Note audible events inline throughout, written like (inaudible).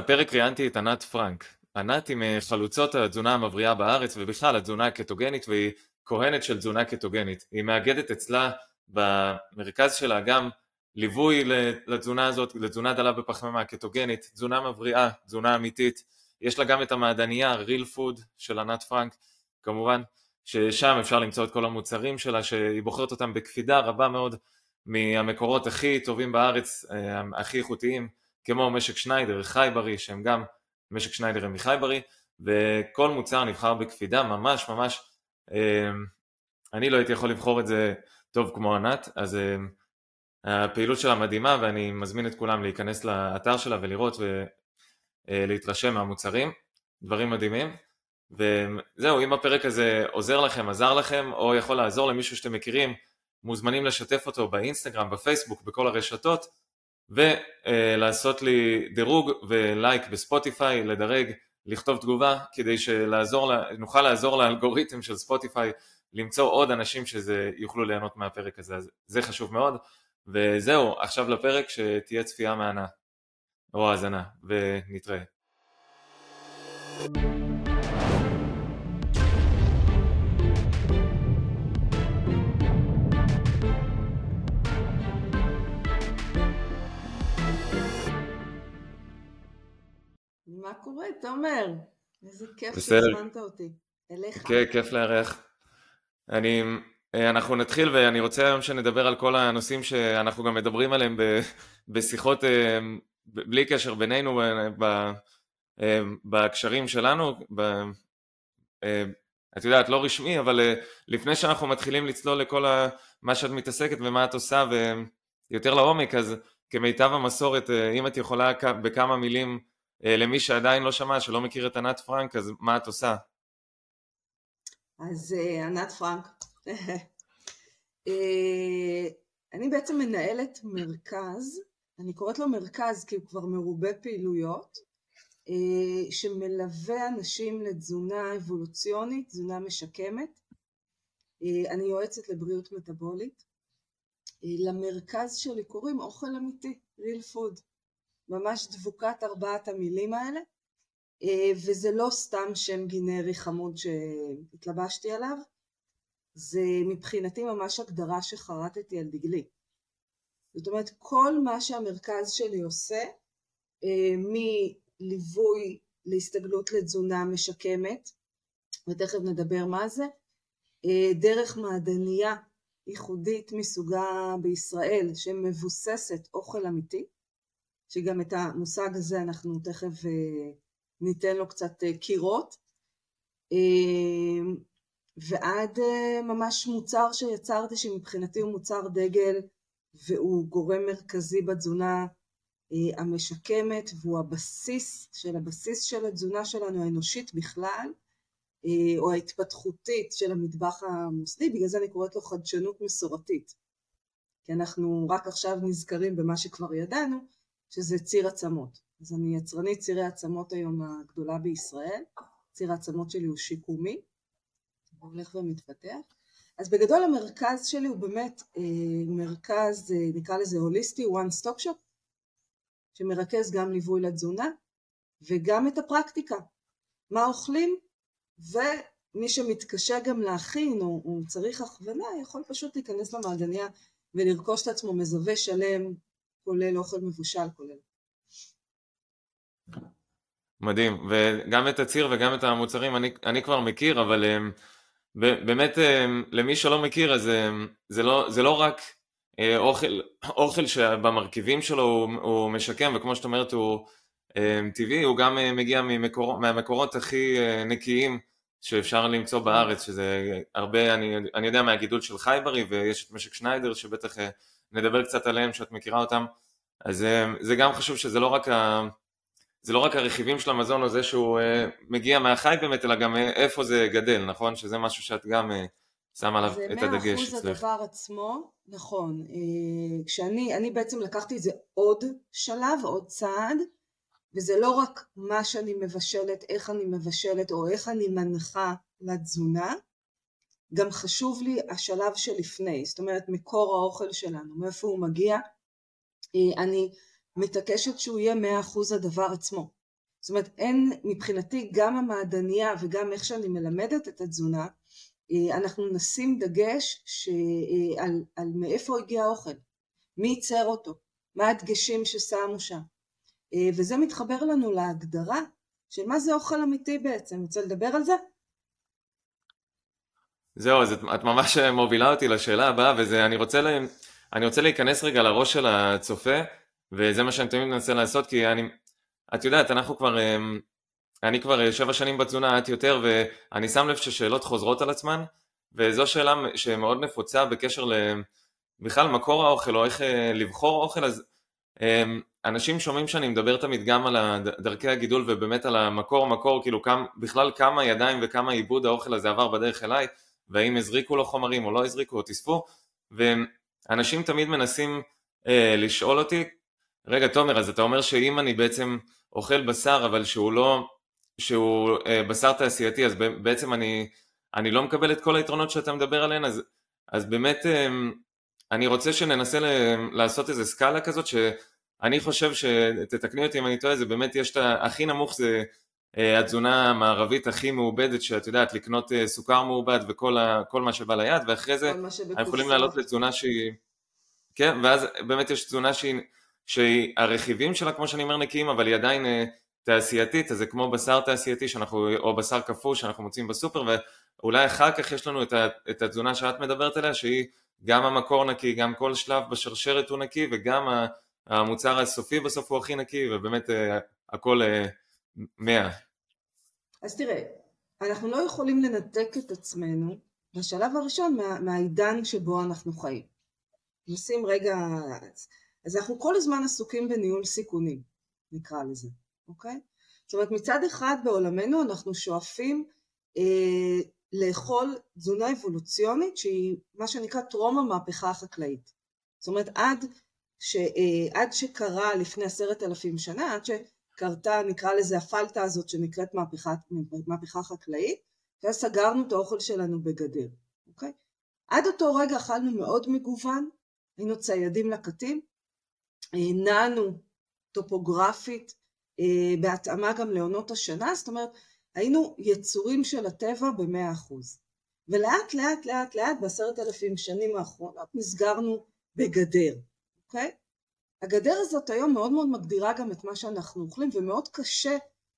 הפרק ראיינתי את ענת פרנק. ענת היא מחלוצות התזונה המבריאה בארץ ובכלל התזונה הקטוגנית והיא כהנת של תזונה קטוגנית. היא מאגדת אצלה במרכז שלה גם ליווי לתזונה הזאת, לתזונה דלה בפחמימה קטוגנית, תזונה מבריאה, תזונה אמיתית. יש לה גם את המעדניה, ריל פוד של ענת פרנק, כמובן, ששם אפשר למצוא את כל המוצרים שלה, שהיא בוחרת אותם בקפידה רבה מאוד מהמקורות הכי טובים בארץ, אה, הכי איכותיים, כמו משק שניידר, חייברי, שהם גם משק שניידר הם מחייברי, וכל מוצר נבחר בקפידה, ממש ממש, אה, אני לא הייתי יכול לבחור את זה טוב כמו ענת, אז אה, הפעילות שלה מדהימה ואני מזמין את כולם להיכנס לאתר שלה ולראות ולהתרשם מהמוצרים, דברים מדהימים. וזהו, אם הפרק הזה עוזר לכם, עזר לכם, או יכול לעזור למישהו שאתם מכירים, מוזמנים לשתף אותו באינסטגרם, בפייסבוק, בכל הרשתות, ולעשות לי דירוג ולייק בספוטיפיי, לדרג, לכתוב תגובה, כדי שנוכל לעזור לאלגוריתם של ספוטיפיי למצוא עוד אנשים שזה יוכלו ליהנות מהפרק הזה, אז זה חשוב מאוד. וזהו, עכשיו לפרק שתהיה צפייה מהנה, או האזנה, ונתראה. מה קורה, תומר? איזה כיף שהזמנת אותי. אליך. כן, כיף לארח. אני, אה, אנחנו נתחיל ואני רוצה היום שנדבר על כל הנושאים שאנחנו גם מדברים עליהם בשיחות אה, בלי קשר בינינו אה, בהקשרים שלנו, את יודעת, לא רשמי, אבל לפני שאנחנו מתחילים לצלול לכל מה שאת מתעסקת ומה את עושה ויותר לעומק, אז כמיטב המסורת, אם את יכולה בכמה מילים למי שעדיין לא שמע, שלא מכיר את ענת פרנק, אז מה את עושה? אז ענת פרנק, (laughs) אה, אני בעצם מנהלת מרכז, אני קוראת לו מרכז כי הוא כבר מרובה פעילויות, אה, שמלווה אנשים לתזונה אבולוציונית, תזונה משקמת. אה, אני יועצת לבריאות מטבולית. למרכז שלי קוראים אוכל אמיתי, real food. ממש דבוקת ארבעת המילים האלה, וזה לא סתם שם גנרי חמוד שהתלבשתי עליו, זה מבחינתי ממש הגדרה שחרטתי על דגלי. זאת אומרת כל מה שהמרכז שלי עושה אה, מליווי להסתגלות לתזונה משקמת ותכף נדבר מה זה אה, דרך מעדניה ייחודית מסוגה בישראל שמבוססת אוכל אמיתי שגם את המושג הזה אנחנו תכף אה, ניתן לו קצת קירות. ועד אה, ממש מוצר שיצרתי שמבחינתי הוא מוצר דגל והוא גורם מרכזי בתזונה אה, המשקמת והוא הבסיס של הבסיס של התזונה שלנו האנושית בכלל אה, או ההתפתחותית של המטבח המוסדי, בגלל זה אני קוראת לו חדשנות מסורתית. כי אנחנו רק עכשיו נזכרים במה שכבר ידענו שזה ציר עצמות. אז אני יצרנית צירי עצמות היום הגדולה בישראל, ציר העצמות שלי הוא שיקומי. הוא הולך ומתפתח. אז בגדול המרכז שלי הוא באמת אה, מרכז, אה, נקרא לזה הוליסטי, one stop shop, שמרכז גם ליווי לתזונה וגם את הפרקטיקה, מה אוכלים, ומי שמתקשה גם להכין או, או צריך הכוונה יכול פשוט להיכנס למעדניה ולרכוש את עצמו מזווה שלם, כולל אוכל מבושל כולל. מדהים, וגם את הציר וגם את המוצרים אני, אני כבר מכיר, אבל הם... באמת אה, למי שלא מכיר אז אה, זה לא, זה לא רק אה, אוכל, אוכל שבמרכיבים שלו הוא, הוא משקם וכמו שאת אומרת הוא טבעי, הוא גם מגיע ממקור, מהמקורות הכי נקיים שאפשר למצוא בארץ, שזה הרבה, אני, אני יודע מהגידול של חייברי ויש את משק שניידר שבטח נדבר קצת עליהם שאת מכירה אותם, אז זה גם חשוב שזה לא רק ה... זה לא רק הרכיבים של המזון או זה שהוא uh, מגיע מהחי באמת, אלא גם איפה זה גדל, נכון? שזה משהו שאת גם uh, שמה עליו את הדגש אצלך. זה מאה אחוז הדבר עצמו, נכון. כשאני, אני בעצם לקחתי את זה עוד שלב, עוד צעד, וזה לא רק מה שאני מבשלת, איך אני מבשלת או איך אני מנחה לתזונה, גם חשוב לי השלב שלפני, זאת אומרת מקור האוכל שלנו, מאיפה הוא מגיע. אני מתעקשת שהוא יהיה מאה אחוז הדבר עצמו. זאת אומרת, אין מבחינתי גם המעדניה וגם איך שאני מלמדת את התזונה, אה, אנחנו נשים דגש על, על מאיפה הגיע האוכל, מי ייצר אותו, מה הדגשים ששמו שם. וזה מתחבר לנו להגדרה של מה זה אוכל אמיתי בעצם. רוצה לדבר על זה? זהו, אז את, את ממש (laughs) מובילה אותי לשאלה הבאה, ואני רוצה, לה, רוצה להיכנס רגע לראש של הצופה, וזה מה שאני תמיד מנסה לעשות, כי אני, את יודעת, אנחנו כבר, אמ, אני כבר שבע שנים בתזונה, את יותר, ואני שם לב ששאלות חוזרות על עצמן, וזו שאלה שמאוד נפוצה בקשר בכלל מקור האוכל, או איך אה, לבחור אוכל, אז אמ, אנשים שומעים שאני מדבר תמיד גם על דרכי הגידול ובאמת על המקור מקור, כאילו כמה, בכלל כמה ידיים וכמה עיבוד האוכל הזה עבר בדרך אליי, והאם הזריקו לו חומרים או לא הזריקו או תספו, ואנשים תמיד מנסים אה, לשאול אותי, רגע תומר, אז אתה אומר שאם אני בעצם אוכל בשר אבל שהוא לא, שהוא אה, בשר תעשייתי, אז בעצם אני, אני לא מקבל את כל היתרונות שאתה מדבר עליהן, אז, אז באמת אה, אני רוצה שננסה ל, לעשות איזה סקאלה כזאת, שאני חושב שתתקני אותי אם אני טועה, זה באמת יש את הכי נמוך זה התזונה המערבית הכי מעובדת, שאת יודעת, לקנות אה, סוכר מעובד וכל ה, מה שבא ליד, ואחרי זה אנחנו יכולים לעלות לתזונה שהיא... כן, ואז באמת יש תזונה שהיא, שהרכיבים שלה, כמו שאני אומר, נקיים, אבל היא עדיין אה, תעשייתית, אז זה כמו בשר תעשייתי שאנחנו, או בשר קפוא שאנחנו מוצאים בסופר, ואולי אחר כך יש לנו את, ה, את התזונה שאת מדברת עליה, שהיא גם המקור נקי, גם כל שלב בשרשרת הוא נקי, וגם המוצר הסופי בסוף הוא הכי נקי, ובאמת הכל מאה. אז תראה, אנחנו לא יכולים לנתק את עצמנו בשלב הראשון מה, מהעידן שבו אנחנו חיים. נשים רגע, אז אנחנו כל הזמן עסוקים בניהול סיכונים, נקרא לזה, אוקיי? זאת אומרת מצד אחד בעולמנו אנחנו שואפים אה, לאכול תזונה אבולוציונית שהיא מה שנקרא טרום המהפכה החקלאית. זאת אומרת עד, ש, אה, עד שקרה לפני עשרת אלפים שנה, עד ש... קרתה, נקרא לזה הפלטה הזאת שנקראת מהפכה, מהפכה חקלאית, ואז סגרנו את האוכל שלנו בגדר, אוקיי? עד אותו רגע אכלנו מאוד מגוון, היינו ציידים לקטים, נענו טופוגרפית, אה, בהתאמה גם לעונות השנה, זאת אומרת היינו יצורים של הטבע במאה אחוז. ולאט לאט לאט לאט בעשרת אלפים שנים האחרונות נסגרנו בגדר, אוקיי? הגדר הזאת היום מאוד מאוד מגדירה גם את מה שאנחנו אוכלים ומאוד קשה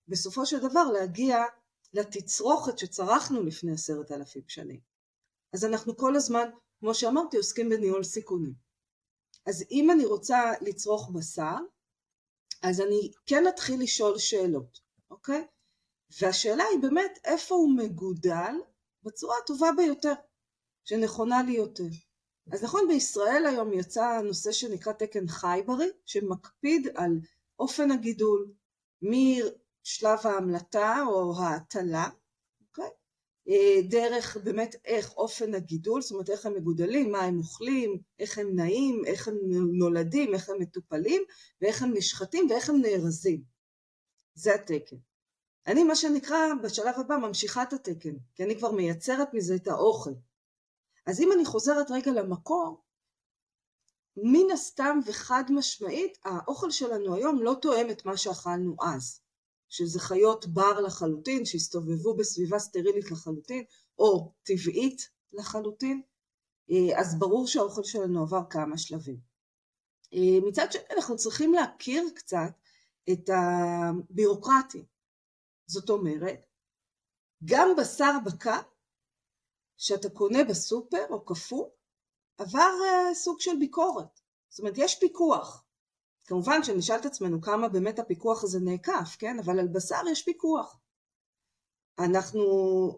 בסופו של דבר להגיע לתצרוכת שצרכנו לפני עשרת אלפים שנים. אז אנחנו כל הזמן, כמו שאמרתי, עוסקים בניהול סיכונים. אז אם אני רוצה לצרוך בשר, אז אני כן אתחיל לשאול שאלות, אוקיי? והשאלה היא באמת איפה הוא מגודל בצורה הטובה ביותר, שנכונה לי יותר. אז נכון בישראל היום יצא נושא שנקרא תקן חייברי שמקפיד על אופן הגידול משלב ההמלטה או ההטלה, אוקיי? אה, דרך באמת איך אופן הגידול, זאת אומרת איך הם מגודלים, מה הם אוכלים, איך הם נעים, איך הם נולדים, איך הם מטופלים ואיך הם נשחטים ואיך הם נארזים. זה התקן. אני מה שנקרא בשלב הבא ממשיכה את התקן, כי אני כבר מייצרת מזה את האוכל. אז אם אני חוזרת רגע למקור, מן הסתם וחד משמעית האוכל שלנו היום לא תואם את מה שאכלנו אז, שזה חיות בר לחלוטין שהסתובבו בסביבה סטרילית לחלוטין או טבעית לחלוטין, אה, אז ברור שהאוכל שלנו עבר כמה שלבים. אה, מצד שני אנחנו צריכים להכיר קצת את הבירוקרטיה, זאת אומרת גם בשר בקר שאתה קונה בסופר או קפוא עבר uh, סוג של ביקורת. זאת אומרת, יש פיקוח. כמובן שנשאל את עצמנו כמה באמת הפיקוח הזה נעקף, כן? אבל על בשר יש פיקוח. אנחנו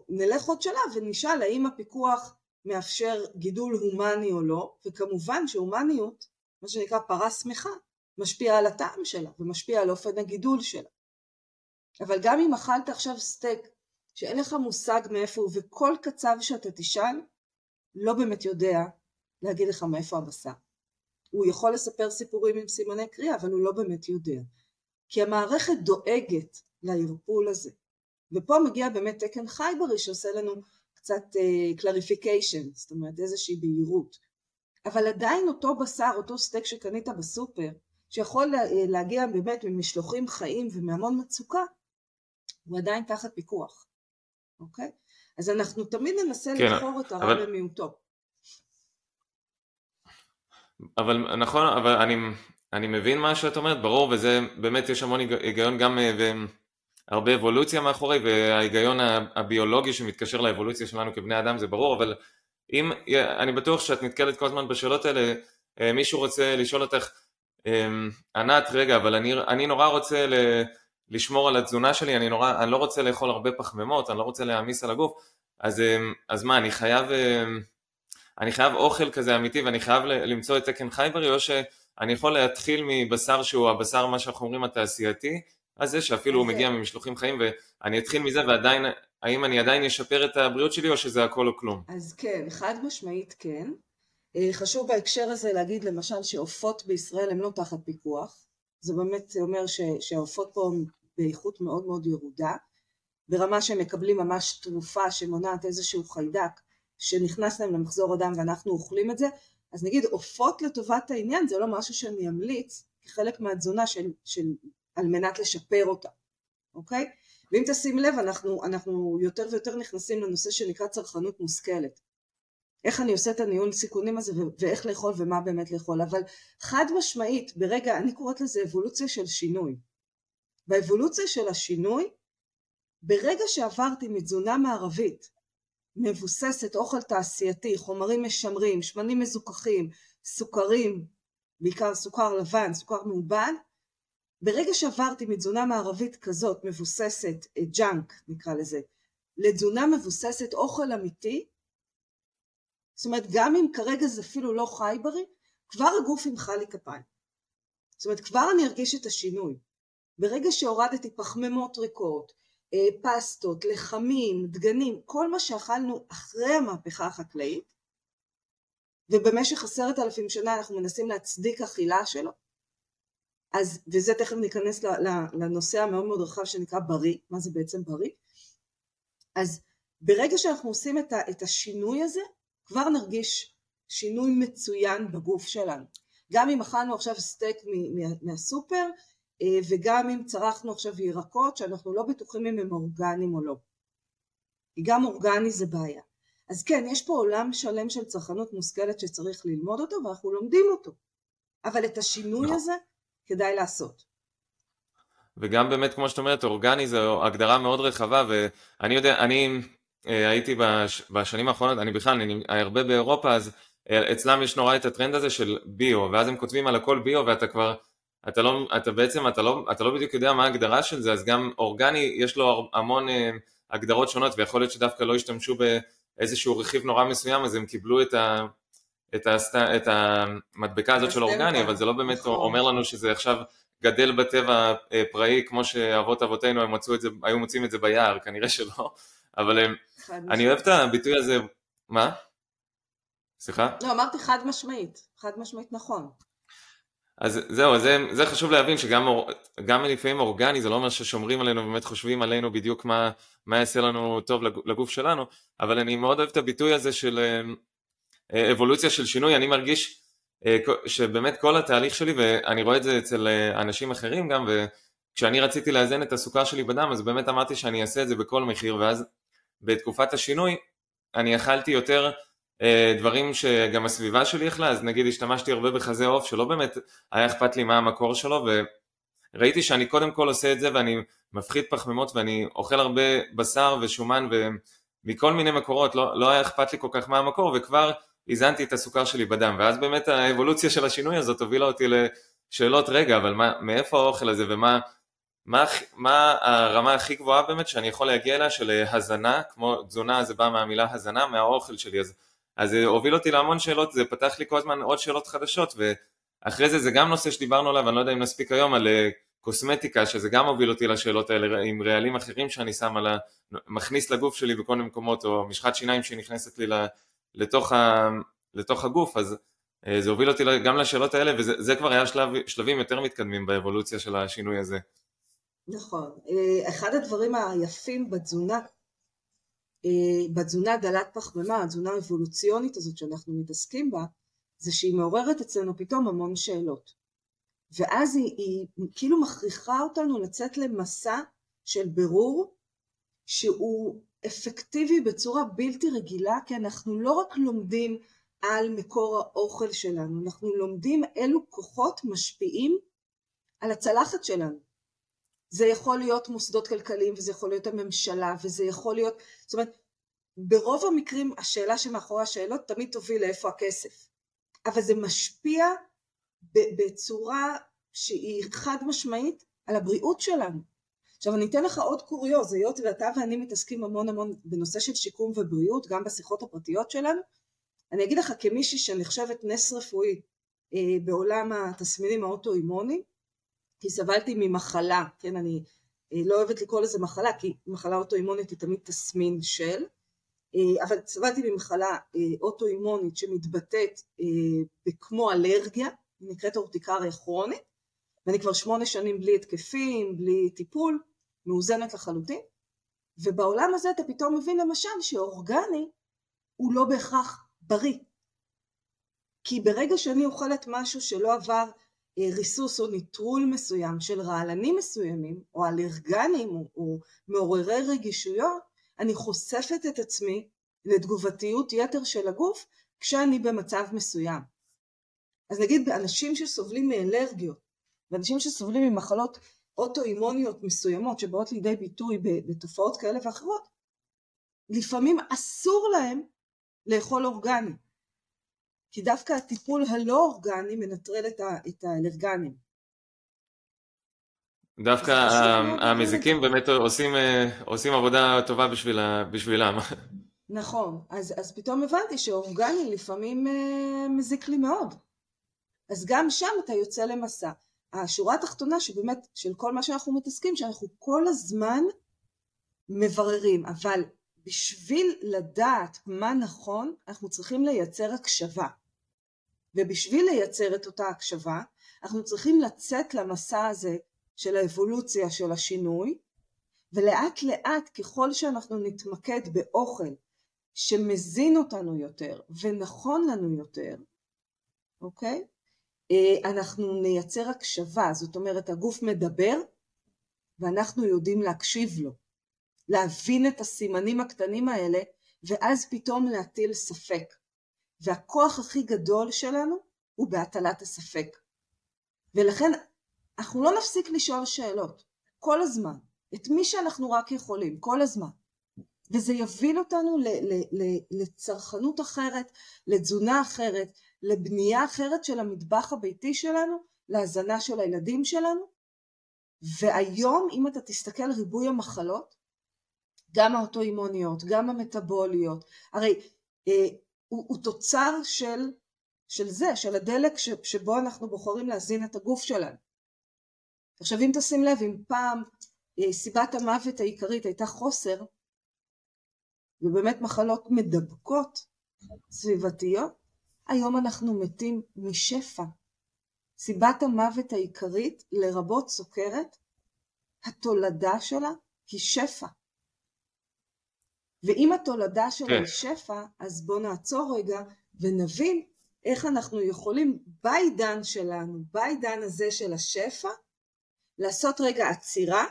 נלך עוד שלב ונשאל האם הפיקוח מאפשר גידול הומני או לא, וכמובן שהומניות, מה שנקרא פרה שמחה, משפיע על הטעם שלה ומשפיע על אופן הגידול שלה. אבל גם אם אכלת עכשיו סטייק שאין לך מושג מאיפה הוא, וכל קצב שאתה תשאל, לא באמת יודע להגיד לך מאיפה הבשר. הוא יכול לספר סיפורים עם סימני קריאה, אבל הוא לא באמת יודע. כי המערכת דואגת לערפול הזה. ופה מגיע באמת תקן חייברי שעושה לנו קצת אה, זאת אומרת איזושהי בהירות. אבל עדיין אותו בשר, אותו סטייק שקנית בסופר, שיכול להגיע באמת ממשלוחים חיים ומהמון מצוקה, הוא עדיין תחת פיקוח, אוקיי? אז אנחנו תמיד ננסה כן, לבחור את הרע אבל... במיעוטו. אבל נכון, אבל אני, אני מבין מה שאת אומרת, ברור, וזה באמת יש המון היגיון גם והרבה אבולוציה מאחורי, וההיגיון הביולוגי שמתקשר לאבולוציה שלנו כבני אדם זה ברור, אבל אם, אני בטוח שאת נתקלת כל הזמן בשאלות האלה, אה, מישהו רוצה לשאול אותך, אמ, ענת רגע, אבל אני, אני נורא רוצה ל, לשמור על התזונה שלי, אני, נורא, אני לא רוצה לאכול הרבה פחמימות, אני לא רוצה להעמיס על הגוף, אז, אמ, אז מה, אני חייב, אמ, אני חייב אוכל כזה אמיתי ואני חייב למצוא את תקן חי בריא, או שאני יכול להתחיל מבשר שהוא הבשר, מה שאנחנו אומרים, התעשייתי, אז זה שאפילו הוא מגיע ממשלוחים חיים ואני אתחיל מזה ועדיין, האם אני עדיין אשפר את הבריאות שלי או שזה הכל או כלום? אז כן, חד משמעית כן. אה, חשוב בהקשר הזה להגיד למשל שעופות בישראל הם לא תחת פיקוח, זה באמת אומר שהעופות פה באיכות מאוד מאוד ירודה, ברמה שהם מקבלים ממש תרופה שמונעת איזשהו חיידק שנכנס להם למחזור הדם ואנחנו אוכלים את זה, אז נגיד עופות לטובת העניין זה לא משהו שאני אמליץ כחלק מהתזונה של, של, על מנת לשפר אותה, אוקיי? ואם תשים לב אנחנו, אנחנו יותר ויותר נכנסים לנושא שנקרא צרכנות מושכלת. איך אני עושה את הניהול סיכונים הזה ואיך לאכול ומה באמת לאכול, אבל חד משמעית ברגע, אני קוראת לזה אבולוציה של שינוי. באבולוציה של השינוי, ברגע שעברתי מתזונה מערבית מבוססת אוכל תעשייתי, חומרים משמרים, שמנים מזוכחים, סוכרים, בעיקר סוכר לבן, סוכר מעובד, ברגע שעברתי מתזונה מערבית כזאת מבוססת ג'אנק נקרא לזה, לתזונה מבוססת אוכל אמיתי, זאת אומרת גם אם כרגע זה אפילו לא חי בריא, כבר הגוף ימחא לי כפיים. זאת אומרת כבר אני ארגיש את השינוי. ברגע שהורדתי פחמימות ריקות, אה, פסטות, לחמים, דגנים, כל מה שאכלנו אחרי המהפכה החקלאית, ובמשך עשרת אלפים שנה אנחנו מנסים להצדיק אכילה שלו, אז, וזה תכף ניכנס לנושא המאוד מאוד רחב שנקרא בריא, מה זה בעצם בריא, אז ברגע שאנחנו עושים את השינוי הזה, כבר נרגיש שינוי מצוין בגוף שלנו. גם אם אכלנו עכשיו סטייק מהסופר, אה, וגם אם צרכנו עכשיו ירקות שאנחנו לא בטוחים אם הם אורגניים או לא. כי גם אורגני זה בעיה. אז כן, יש פה עולם שלם של צרכנות מושכלת שצריך ללמוד אותו ואנחנו לומדים אותו. אבל את השינוי נכון. הזה כדאי לעשות. וגם באמת כמו שאת אומרת אורגני זו הגדרה מאוד רחבה ואני יודע, אני הייתי בש, בשנים האחרונות, אני בכלל, אני הרבה באירופה אז אה, אצלם יש נורא את הטרנד הזה של ביו ואז הם כותבים על הכל ביו ואתה כבר אתה לא, אתה בעצם, אתה לא, אתה לא בדיוק יודע מה ההגדרה של זה, אז גם אורגני יש לו המון אה, הגדרות שונות, ויכול להיות שדווקא לא השתמשו באיזשהו רכיב נורא מסוים, אז הם קיבלו את, ה, את, ה, את המדבקה הזאת של אורגני, אבל זה לא באמת נכון. אומר לנו שזה עכשיו גדל בטבע אה, פראי, כמו שאבות אבותינו הם מצאו את זה, היו מוצאים את זה ביער, כנראה שלא, אבל הם, אה, אני אוהב את הביטוי הזה, מה? סליחה? לא, אמרתי חד משמעית, חד משמעית נכון. אז זהו, זה, זה חשוב להבין שגם גם לפעמים אורגני זה לא אומר ששומרים עלינו ובאמת חושבים עלינו בדיוק מה, מה יעשה לנו טוב לגוף שלנו, אבל אני מאוד אוהב את הביטוי הזה של אה, אבולוציה של שינוי, אני מרגיש אה, שבאמת כל התהליך שלי, ואני רואה את זה אצל אה, אנשים אחרים גם, וכשאני רציתי לאזן את הסוכר שלי בדם, אז באמת אמרתי שאני אעשה את זה בכל מחיר, ואז בתקופת השינוי אני אכלתי יותר אה, דברים שגם הסביבה שלי יכלה, אז נגיד השתמשתי הרבה בחזה עוף שלא באמת היה אכפת לי מה המקור שלו וראיתי שאני קודם כל עושה את זה ואני מפחית פחמימות ואני אוכל הרבה בשר ושומן ומכל מיני מקורות, לא, לא היה אכפת לי כל כך מה המקור וכבר איזנתי את הסוכר שלי בדם. ואז באמת האבולוציה של השינוי הזאת הובילה אותי לשאלות רגע אבל מה, מאיפה האוכל הזה ומה מה, מה הרמה הכי גבוהה באמת שאני יכול להגיע אליה של הזנה, כמו תזונה זה בא מהמילה הזנה, מהאוכל שלי, אז אז זה הוביל אותי להמון שאלות, זה פתח לי כל הזמן עוד שאלות חדשות, ואחרי זה זה גם נושא שדיברנו עליו, אני לא יודע אם נספיק היום, על אה, קוסמטיקה, שזה גם הוביל אותי לשאלות האלה עם רעלים אחרים שאני שם על ה... מכניס לגוף שלי בכל מיני מקומות, או משחת שיניים שנכנסת לי לתוך, ה... לתוך הגוף, אז אה, זה הוביל אותי גם לשאלות האלה, וזה כבר היה שלב, שלבים יותר מתקדמים באבולוציה של השינוי הזה. נכון. אה, אחד הדברים היפים בתזונה אה, בתזונה דלת פחמימה, התזונה האבולוציונית הזאת שאנחנו מתעסקים בה, זה שהיא מעוררת אצלנו פתאום המון שאלות. ואז היא, היא כאילו מכריחה אותנו לצאת למסע של בירור שהוא אפקטיבי בצורה בלתי רגילה, כי אנחנו לא רק לומדים על מקור האוכל שלנו, אנחנו לומדים אילו כוחות משפיעים על הצלחת שלנו. זה יכול להיות מוסדות כלכליים וזה יכול להיות הממשלה וזה יכול להיות, זאת אומרת, ברוב המקרים השאלה שמאחורי השאלות תמיד תוביל לאיפה הכסף, אבל זה משפיע בצורה שהיא חד משמעית על הבריאות שלנו. עכשיו אני אתן לך עוד קוריוז, היות ואתה ואני מתעסקים המון המון בנושא של שיקום ובריאות, גם בשיחות הפרטיות שלנו, אני אגיד לך כמישהי שנחשבת נס רפואי אה, בעולם התסמינים האוטואימוניים, כי סבלתי ממחלה, כן, אני אה, לא אוהבת לקרוא לזה מחלה, כי מחלה אוטואימונית היא תמיד תסמין של, אה, אבל סבלתי ממחלה אה, אוטואימונית שמתבטאת כמו אלרגיה, היא נקראת אורטיקריה כרונית, ואני כבר שמונה שנים בלי התקפים, בלי טיפול, מאוזנת לחלוטין, ובעולם הזה אתה פתאום מבין למשל שאורגני הוא לא בהכרח בריא. כי ברגע שאני אוכלת משהו שלא עבר ריסוס או ניטרול מסוים של רעלנים מסוימים, או אלרגנים או, או מעוררי רגישויות, אני חושפת את עצמי לתגובתיות יתר של הגוף כשאני במצב מסוים. אז נגיד באנשים שסובלים מאלרגיות, ואנשים שסובלים ממחלות אוטואימוניות מסוימות שבאות לידי ביטוי בתופעות כאלה ואחרות, לפעמים אסור להם לאכול אורגני, כי דווקא הטיפול הלא אורגני מנטרל את האלרגנים. דווקא המזיקים באמת עושים, אה, עושים עבודה טובה בשביל, בשבילם. נכון, אז, אז פתאום הבנתי שאורגני לפעמים אה, מזיק לי מאוד. אז גם שם אתה יוצא למסע. השורה התחתונה שבאמת של כל מה שאנחנו מתעסקים שאנחנו כל הזמן מבררים אבל בשביל לדעת מה נכון אנחנו צריכים לייצר הקשבה ובשביל לייצר את אותה הקשבה אנחנו צריכים לצאת למסע הזה של האבולוציה של השינוי ולאט לאט ככל שאנחנו נתמקד באוכל שמזין אותנו יותר ונכון לנו יותר אוקיי? אה, אנחנו נייצר הקשבה, זאת אומרת הגוף מדבר ואנחנו יודעים להקשיב לו, להבין את הסימנים הקטנים האלה ואז פתאום להטיל ספק. והכוח הכי גדול שלנו הוא בהטלת הספק. ולכן אנחנו לא נפסיק לשאול שאלות, כל הזמן, את מי שאנחנו רק יכולים, כל הזמן. וזה יוביל אותנו לצרכנות אחרת, לתזונה אחרת, לבנייה אחרת של המטבח הביתי שלנו, להזנה של הילדים שלנו. והיום אם אתה תסתכל ריבוי המחלות, גם האוטואימוניות, גם המטבוליות, הרי אה, הוא, הוא תוצר של, של זה, של הדלק ש, שבו אנחנו בוחרים להזין את הגוף שלנו. עכשיו אם תשים לב, אם פעם אה, סיבת המוות העיקרית הייתה חוסר, ובאמת מחלות מדבקות סביבתיות, היום אנחנו מתים משפע. סיבת המוות העיקרית, לרבות סוכרת, התולדה שלה היא שפע. ואם התולדה היא כן. שפע, אז בואו נעצור רגע ונבין איך אנחנו יכולים בעידן שלנו, בעידן הזה של השפע, לעשות רגע עצירה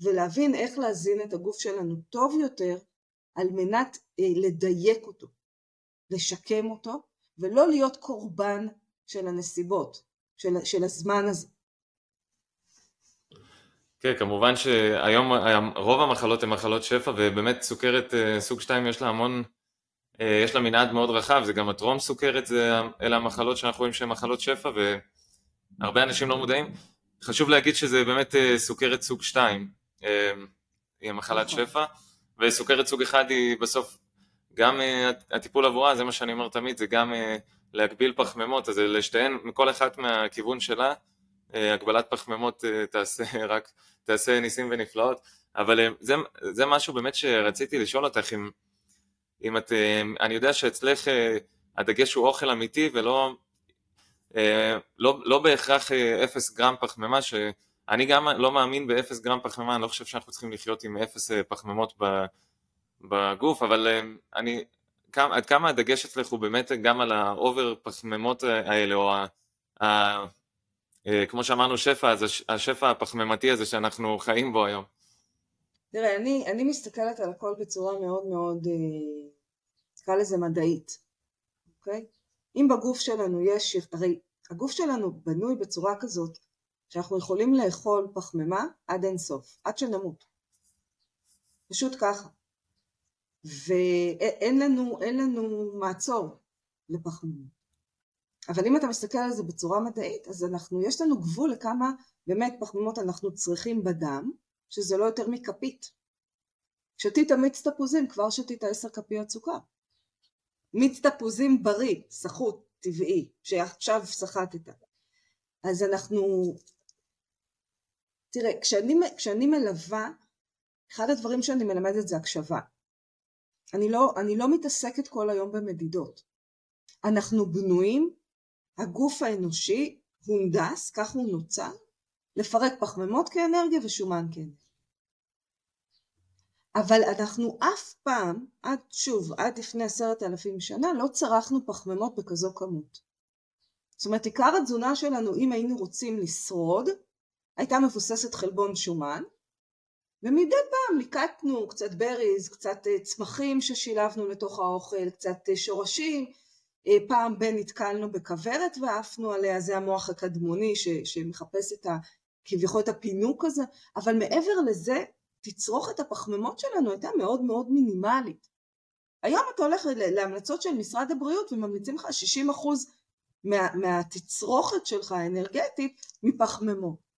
ולהבין איך להזין את הגוף שלנו טוב יותר על מנת אה, לדייק אותו, לשקם אותו ולא להיות קורבן של הנסיבות, של, של הזמן הזה. כן, כמובן שהיום רוב המחלות הן מחלות שפע, ובאמת סוכרת אה, סוג 2 יש לה המון, אה, יש לה מנעד מאוד רחב, זה גם הטרום סוכרת, זה, אלה המחלות שאנחנו רואים שהן מחלות שפע, והרבה אנשים לא מודעים. חשוב להגיד שזה באמת אה, סוכרת סוג 2, היא המחלת נכון. שפע, וסוכרת סוג 1 היא בסוף גם הטיפול עבורה, זה מה שאני אומר תמיד, זה גם להגביל פחמימות, אז לשתיהן, מכל אחת מהכיוון שלה, הגבלת פחמימות uh, תעשה (laughs) רק, תעשה ניסים ונפלאות, אבל uh, זה, זה משהו באמת שרציתי לשאול אותך, אם, אם את, אני יודע שאצלך הדגש הוא אוכל אמיתי ולא לא, לא בהכרח אפס גרם פחמימה, שאני גם לא מאמין באפס גרם פחמימה, אני לא חושב שאנחנו צריכים לחיות עם אפס פחמימות. בגוף, אבל אה, אני, כמה, עד כמה הדגש אצלך הוא באמת גם על ה over פחמימות האלה, או ה, אה, כמו שאמרנו שפע, אז השפע הפחמימתי הזה שאנחנו חיים בו היום. תראה, אני, אני מסתכלת על הכל בצורה מאוד מאוד, אה, נקרא לזה מדעית, אוקיי? אם בגוף שלנו יש, הרי הגוף שלנו בנוי בצורה כזאת שאנחנו יכולים לאכול פחמימה עד אין סוף, עד שנמות. פשוט ככה. ואין לנו, לנו מעצור לפחמימה. אבל אם אתה מסתכל על זה בצורה מדעית, אז אנחנו, יש לנו גבול לכמה באמת פחמימות אנחנו צריכים בדם, שזה לא יותר מכפית. שתית מיץ תפוזים, כבר שתית עשר כפיות סוכר. מיץ תפוזים בריא, סחוט, טבעי, שעכשיו סחטת. אז אנחנו... תראה, כשאני, כשאני מלווה, אחד הדברים שאני מלמדת זה הקשבה. אני לא, אני לא מתעסקת כל היום במדידות. אנחנו בנויים, הגוף האנושי הונדס, כך הוא נוצר, לפרק פחמימות כאנרגיה ושומן כאנרגיה. אבל אנחנו אף פעם, עד שוב, עד לפני עשרת אלפים שנה, לא צרכנו פחמימות בכזו כמות. זאת אומרת, עיקר התזונה שלנו, אם היינו רוצים לשרוד, הייתה מבוססת חלבון שומן, ומדי פעם ליקטנו קצת בריז, קצת אה, צמחים ששילבנו לתוך האוכל, קצת אה, שורשים, פעם בין נתקלנו בכוורת ועפנו עליה, זה המוח הקדמוני ש, שמחפש את ה, כביכול את הפינוק הזה, אבל מעבר לזה תצרוכת הפחמימות שלנו הייתה מאוד מאוד מינימלית. היום אתה הולך להמלצות של משרד הבריאות וממליצים לך 60% מה, מהתצרוכת שלך האנרגטית מפחמימות.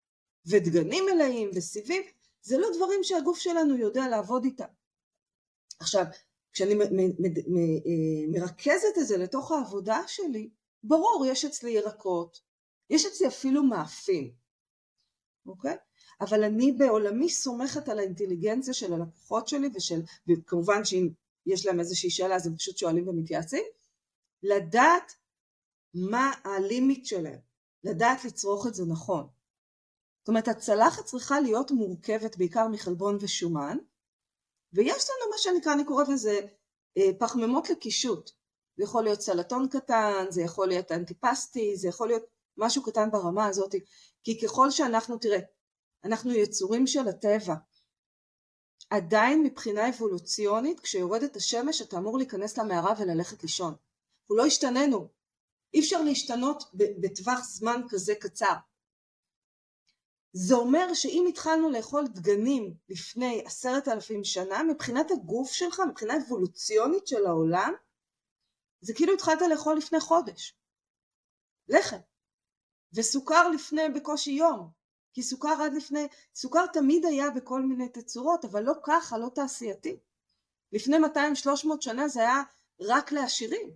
ודגנים מלאים וסיבים, זה לא דברים שהגוף שלנו יודע לעבוד איתם. עכשיו, כשאני אה, מרכזת את זה לתוך העבודה שלי, ברור, יש אצלי ירקות, יש אצלי אפילו מאפים, אוקיי? אבל אני בעולמי סומכת על האינטליגנציה של הלקוחות שלי ושל, וכמובן שאם יש להם איזושהי שאלה אז הם פשוט שואלים ומתייעצים, לדעת מה הלימיט שלהם, לדעת לצרוך את זה נכון. זאת אומרת הצלחת צריכה להיות מורכבת בעיקר מחלבון ושומן, ויש לנו מה שנקרא, אני קוראת לזה אה, פחמימות לקישוט. זה יכול להיות סלטון קטן, זה יכול להיות אנטיפסטי, זה יכול להיות משהו קטן ברמה הזאת, כי ככל שאנחנו, תראה, אנחנו יצורים של הטבע. עדיין מבחינה אבולוציונית כשיורדת השמש אתה אמור להיכנס למערה וללכת לישון. הוא לא השתננו. אי אפשר להשתנות בטווח זמן כזה קצר. זה אומר שאם התחלנו לאכול דגנים לפני עשרת אלפים שנה, מבחינת הגוף שלך, מבחינה אבולוציונית של העולם, זה כאילו התחלת לאכול לפני חודש. לחם. וסוכר לפני בקושי יום. כי סוכר עד לפני, סוכר תמיד היה בכל מיני תצורות, אבל לא ככה, לא תעשייתי. לפני 200-300 שנה זה היה רק לעשירים.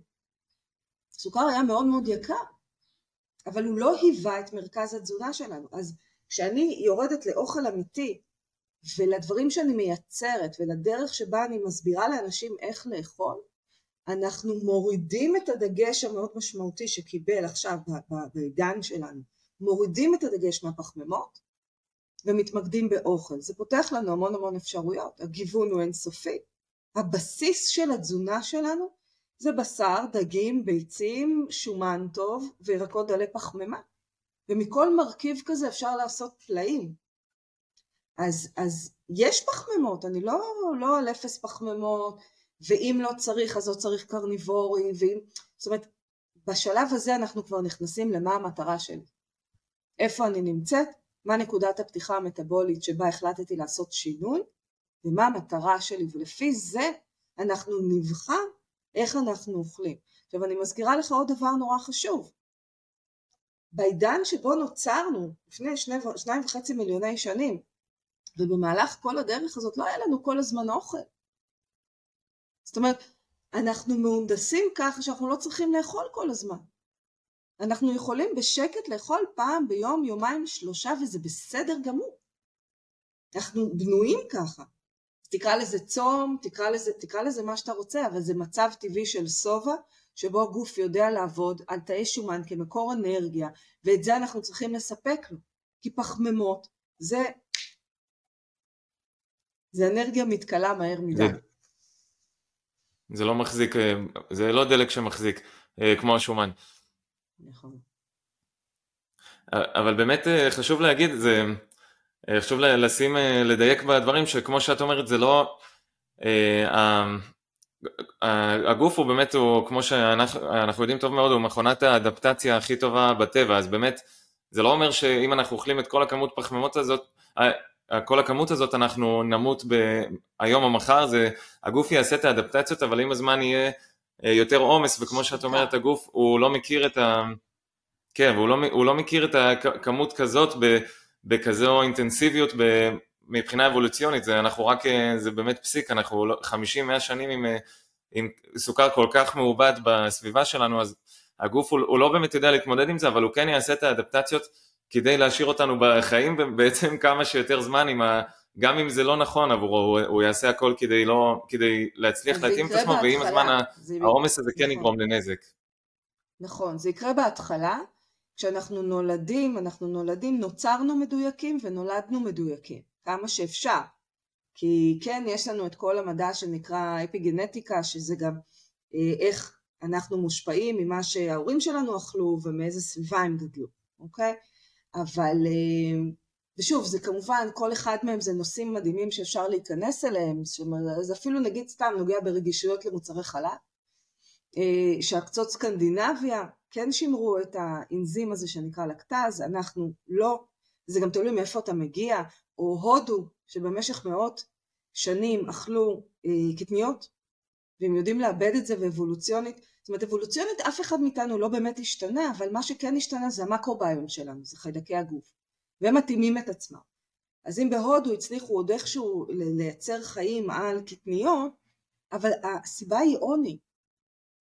סוכר היה מאוד מאוד יקר, אבל הוא לא היווה את מרכז התזונה שלנו. אז כשאני יורדת לאוכל אמיתי, ולדברים שאני מייצרת, ולדרך שבה אני מסבירה לאנשים איך לאכול, אנחנו מורידים את הדגש המאוד משמעותי שקיבל עכשיו בעידן שלנו מורידים את הדגש מהפחמימות ומתמקדים באוכל. זה פותח לנו המון המון אפשרויות, הגיוון הוא אינסופי. הבסיס של התזונה שלנו זה בשר, דגים, ביצים, שומן טוב וירקות דלי פחמימה. ומכל מרכיב כזה אפשר לעשות פלאים. אז, אז יש פחמימות, אני לא, לא על אפס פחמימות, ואם לא צריך אז לא צריך קרניבורי, ואם, זאת אומרת, בשלב הזה אנחנו כבר נכנסים למה המטרה שלי. איפה אני נמצאת, מה נקודת הפתיחה המטבולית שבה החלטתי לעשות שינוי ומה המטרה שלי ולפי זה אנחנו נבחר איך אנחנו אוכלים. עכשיו אני מזכירה לך עוד דבר נורא חשוב. בעידן שבו נוצרנו לפני שני, שניים וחצי מיליוני שנים ובמהלך כל הדרך הזאת לא היה לנו כל הזמן אוכל. זאת אומרת אנחנו מהונדסים ככה שאנחנו לא צריכים לאכול כל הזמן. אנחנו יכולים בשקט לאכול פעם ביום, יומיים, שלושה, וזה בסדר גמור. אנחנו בנויים ככה. תקרא לזה צום, תקרא לזה, תקרא לזה מה שאתה רוצה, אבל זה מצב טבעי של שובע, שבו הגוף יודע לעבוד על תאי שומן כמקור אנרגיה, ואת זה אנחנו צריכים לספק לו. כי פחמימות זה, זה אנרגיה מתכלה מהר מדי. זה, זה לא מחזיק, אה, זה לא דלק שמחזיק, אה, כמו השומן. נכון. אבל באמת אה, חשוב להגיד, זה, חשוב לשים, לדייק בדברים שכמו שאת אומרת זה לא, הגוף הוא באמת, הוא, כמו שאנחנו יודעים טוב מאוד, הוא מכונת האדפטציה הכי טובה בטבע, אז באמת זה לא אומר שאם אנחנו אוכלים את כל הכמות פחמימות הזאת, כל הכמות הזאת אנחנו נמות היום או מחר, זה, הגוף יעשה את האדפטציות, אבל עם הזמן יהיה אה, יותר עומס, וכמו שאת אומרת, הגוף הוא לא מכיר את ה... כן, הוא לא, הוא לא מכיר את הכמות כזאת בכזו אינטנסיביות ב, מבחינה אבולוציונית, זה, אנחנו רק, אה, זה באמת פסיק, אנחנו 50-100 לא, שנים עם, אה, עם סוכר כל כך מעובד בסביבה שלנו, אז הגוף הוא, הוא לא באמת יודע להתמודד עם זה, אבל הוא כן יעשה את האדפטציות כדי להשאיר אותנו בחיים בעצם (laughs) כמה שיותר זמן, עם ה, גם אם זה לא נכון עבורו, הוא, הוא יעשה הכל כדי, לא, כדי להצליח להתאים את עצמו, ועם הזמן העומס הזה כן נכון. יגרום לנזק. נכון, זה יקרה בהתחלה, כשאנחנו נולדים, אנחנו נולדים, נוצרנו מדויקים ונולדנו מדויקים, כמה שאפשר. כי כן, יש לנו את כל המדע שנקרא אפיגנטיקה, שזה גם אה, איך אנחנו מושפעים ממה שההורים שלנו אכלו ומאיזה סביבה הם גדלו, אוקיי? אבל, אה, ושוב, זה כמובן, כל אחד מהם זה נושאים מדהימים שאפשר להיכנס אליהם, זה אפילו נגיד סתם נוגע ברגישויות למוצרי חלב, אה, שארצות סקנדינביה כן שימרו את האנזים הזה שנקרא לקטז, אנחנו לא, זה גם תלוי מאיפה אתה מגיע, או הודו, שבמשך מאות שנים אכלו אה, קטניות, והם יודעים לאבד את זה ואבולוציונית, זאת אומרת אבולוציונית אף אחד מאיתנו לא באמת השתנה, אבל מה שכן השתנה זה המקרוביום שלנו, זה חיידקי הגוף, והם מתאימים את עצמם. אז אם בהודו הצליחו עוד איכשהו לייצר חיים על קטניות, אבל הסיבה היא עוני.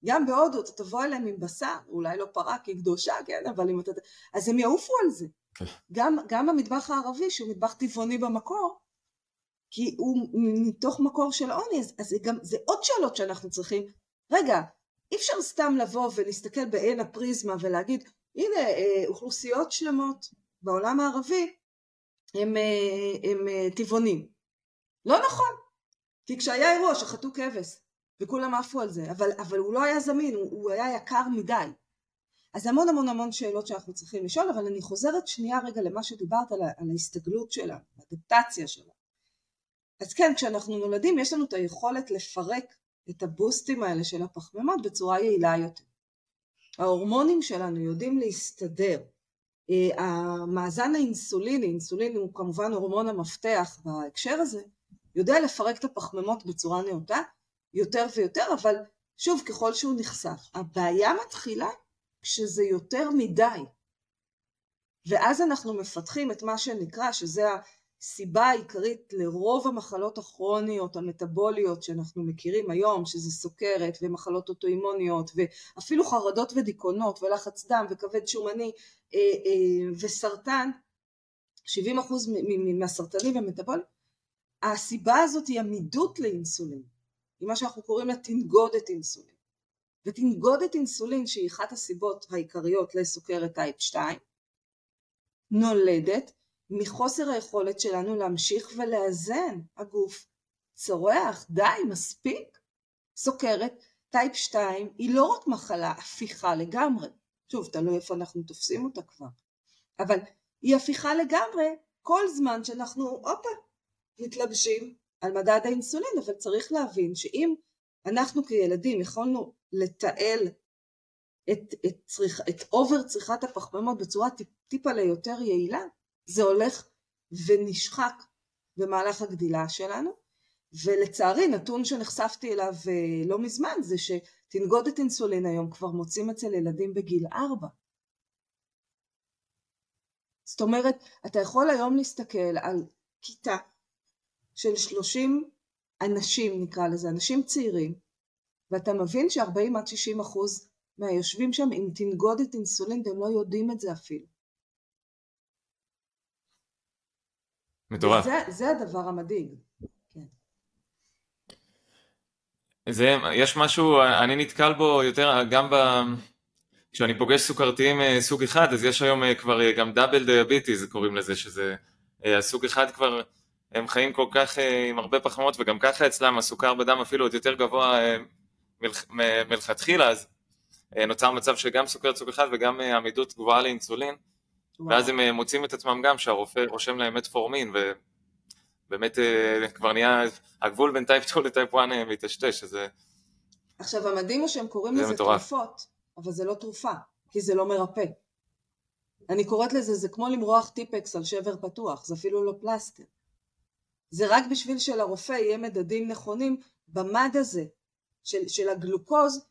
גם בהודו אתה תבוא אליהם עם בשר, אולי לא פרה כי היא קדושה, כן, אבל אם אתה... אז הם יעופו על זה. כן. גם, גם המטבח הערבי, שהוא מטבח טבעוני במקור, כי הוא מתוך מקור של עוני, אז, זה, גם, זה עוד שאלות שאנחנו צריכים. רגע, אי אפשר סתם לבוא ולהסתכל בעין הפריזמה ולהגיד, הנה אה, אוכלוסיות שלמות בעולם הערבי הם, אה, הם אה, טבעונים. לא נכון, כי כשהיה אירוע שחטו כבש וכולם עפו על זה, אבל, אבל הוא לא היה זמין, הוא, הוא היה יקר מדי. אז המון המון המון שאלות שאנחנו צריכים לשאול, אבל אני חוזרת שנייה רגע למה שדיברת על, על ההסתגלות שלה, האדפטציה שלה. אז כן, כשאנחנו נולדים יש לנו את היכולת לפרק את הבוסטים האלה של הפחמימות בצורה יעילה יותר. ההורמונים שלנו יודעים להסתדר. אה, המאזן האינסוליני, אינסולין הוא כמובן הורמון המפתח בהקשר הזה, יודע לפרק את הפחמימות בצורה נאותה יותר ויותר, אבל שוב, ככל שהוא נחשף. הבעיה מתחילה כשזה יותר מדי. ואז אנחנו מפתחים את מה שנקרא, שזה הסיבה העיקרית לרוב המחלות הכרוניות המטבוליות שאנחנו מכירים היום, שזה סוכרת ומחלות אוטואימוניות ואפילו חרדות ודיכאונות ולחץ דם וכבד שומני אה, אה, וסרטן, 70% מהסרטנים ומטבוליים, הסיבה הזאת היא עמידות לאינסולין, היא מה שאנחנו קוראים לה תנגודת אינסולין. ותנגודת אינסולין שהיא אחת הסיבות העיקריות לסוכרת type 2 נולדת מחוסר היכולת שלנו להמשיך ולאזן. הגוף צורח, די, מספיק. סוכרת type 2 היא לא רק מחלה הפיכה לגמרי, שוב, תלוי איפה אנחנו תופסים אותה כבר, אבל היא הפיכה לגמרי כל זמן שאנחנו, הופה, מתלבשים על מדד האינסולין, אבל צריך להבין שאם אנחנו כילדים יכולנו לתעל את, את, צריכ, את אובר צריכת הפחמימות בצורה טיפ, טיפה ליותר יעילה, זה הולך ונשחק במהלך הגדילה שלנו, ולצערי נתון שנחשפתי אליו אה, לא מזמן זה שתנגודת אינסולין היום כבר מוצאים אצל ילדים בגיל 4. זאת אומרת, אתה יכול היום להסתכל על כיתה של 30 אנשים נקרא לזה, אנשים צעירים, ואתה מבין ש-40 עד 60 אחוז מהיושבים שם עם תנגודת אינסולין והם לא יודעים את זה אפילו. מטורף. זה, זה הדבר המדאיג. כן. זה, יש משהו, אני נתקל בו יותר, גם ב... כשאני פוגש סוכרתיים אה, סוג אחד, אז יש היום אה, כבר אה, גם double diabetes קוראים לזה, שזה הסוג אחד כבר, הם חיים כל כך עם הרבה פחמות, וגם ככה אצלם הסוכר בדם אפילו עוד יותר גבוה מלכתחילה, אז נוצר מצב שגם סוכרת סוג אחד וגם עמידות גבוהה לאינסולין, ואז הם מוצאים את עצמם גם שהרופא רושם להם מטפורמין, ובאמת כבר נהיה, הגבול בין type 2 ל type 1 מטשטש, אז זה... עכשיו המדהים הוא שהם קוראים לזה מטורף. תרופות, אבל זה לא תרופה, כי זה לא מרפא. אני קוראת לזה, זה כמו למרוח טיפקס על שבר פתוח, זה אפילו לא פלסטר. זה רק בשביל שלרופא יהיה מדדים נכונים במד הזה של, של הגלוקוז,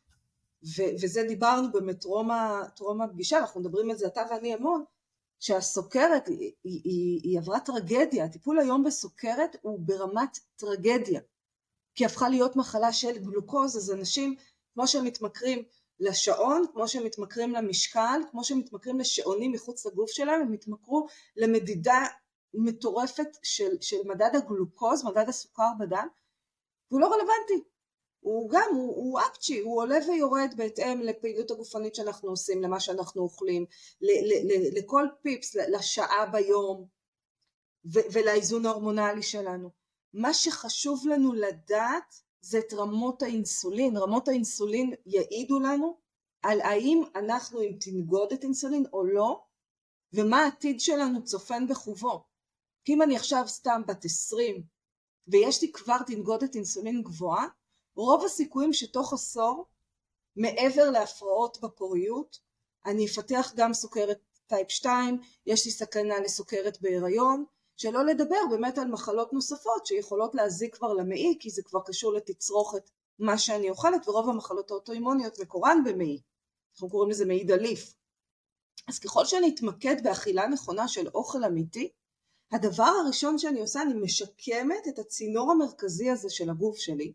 ו, וזה דיברנו באמת טרום הפגישה, אנחנו מדברים על זה אתה ואני המון, שהסוכרת היא, היא, היא, היא עברה טרגדיה, הטיפול היום בסוכרת הוא ברמת טרגדיה, כי הפכה להיות מחלה של גלוקוז, אז אנשים כמו שהם מתמכרים לשעון, כמו שהם מתמכרים למשקל, כמו שהם מתמכרים לשעונים מחוץ לגוף שלהם, הם התמכרו למדידה מטורפת של, של מדד הגלוקוז, מדד הסוכר בדם, והוא לא רלוונטי. הוא גם, הוא, הוא אפצ'י, הוא עולה ויורד בהתאם לפעילות הגופנית שאנחנו עושים, למה שאנחנו אוכלים, ל, ל, ל, לכל פיפס, לשעה ביום ו, ולאיזון ההורמונלי שלנו. מה שחשוב לנו לדעת זה את רמות האינסולין. רמות האינסולין יעידו לנו על האם אנחנו עם תנגודת אינסולין או לא, ומה העתיד שלנו צופן בחובו. כי אם אני עכשיו סתם בת 20 ויש לי כבר תנגודת אינסולין גבוהה, רוב הסיכויים שתוך עשור, מעבר להפרעות בפוריות, אני אפתח גם סוכרת טייפ 2, יש לי סכנה לסוכרת בהיריון, שלא לדבר באמת על מחלות נוספות שיכולות להזיק כבר למעי, כי זה כבר קשור לתצרוכת מה שאני אוכלת, ורוב המחלות האוטואימוניות מקורן במעי. אנחנו קוראים לזה מעי דליף. אז ככל שאני אתמקד באכילה נכונה של אוכל אמיתי, הדבר הראשון שאני עושה, אני משקמת את הצינור המרכזי הזה של הגוף שלי,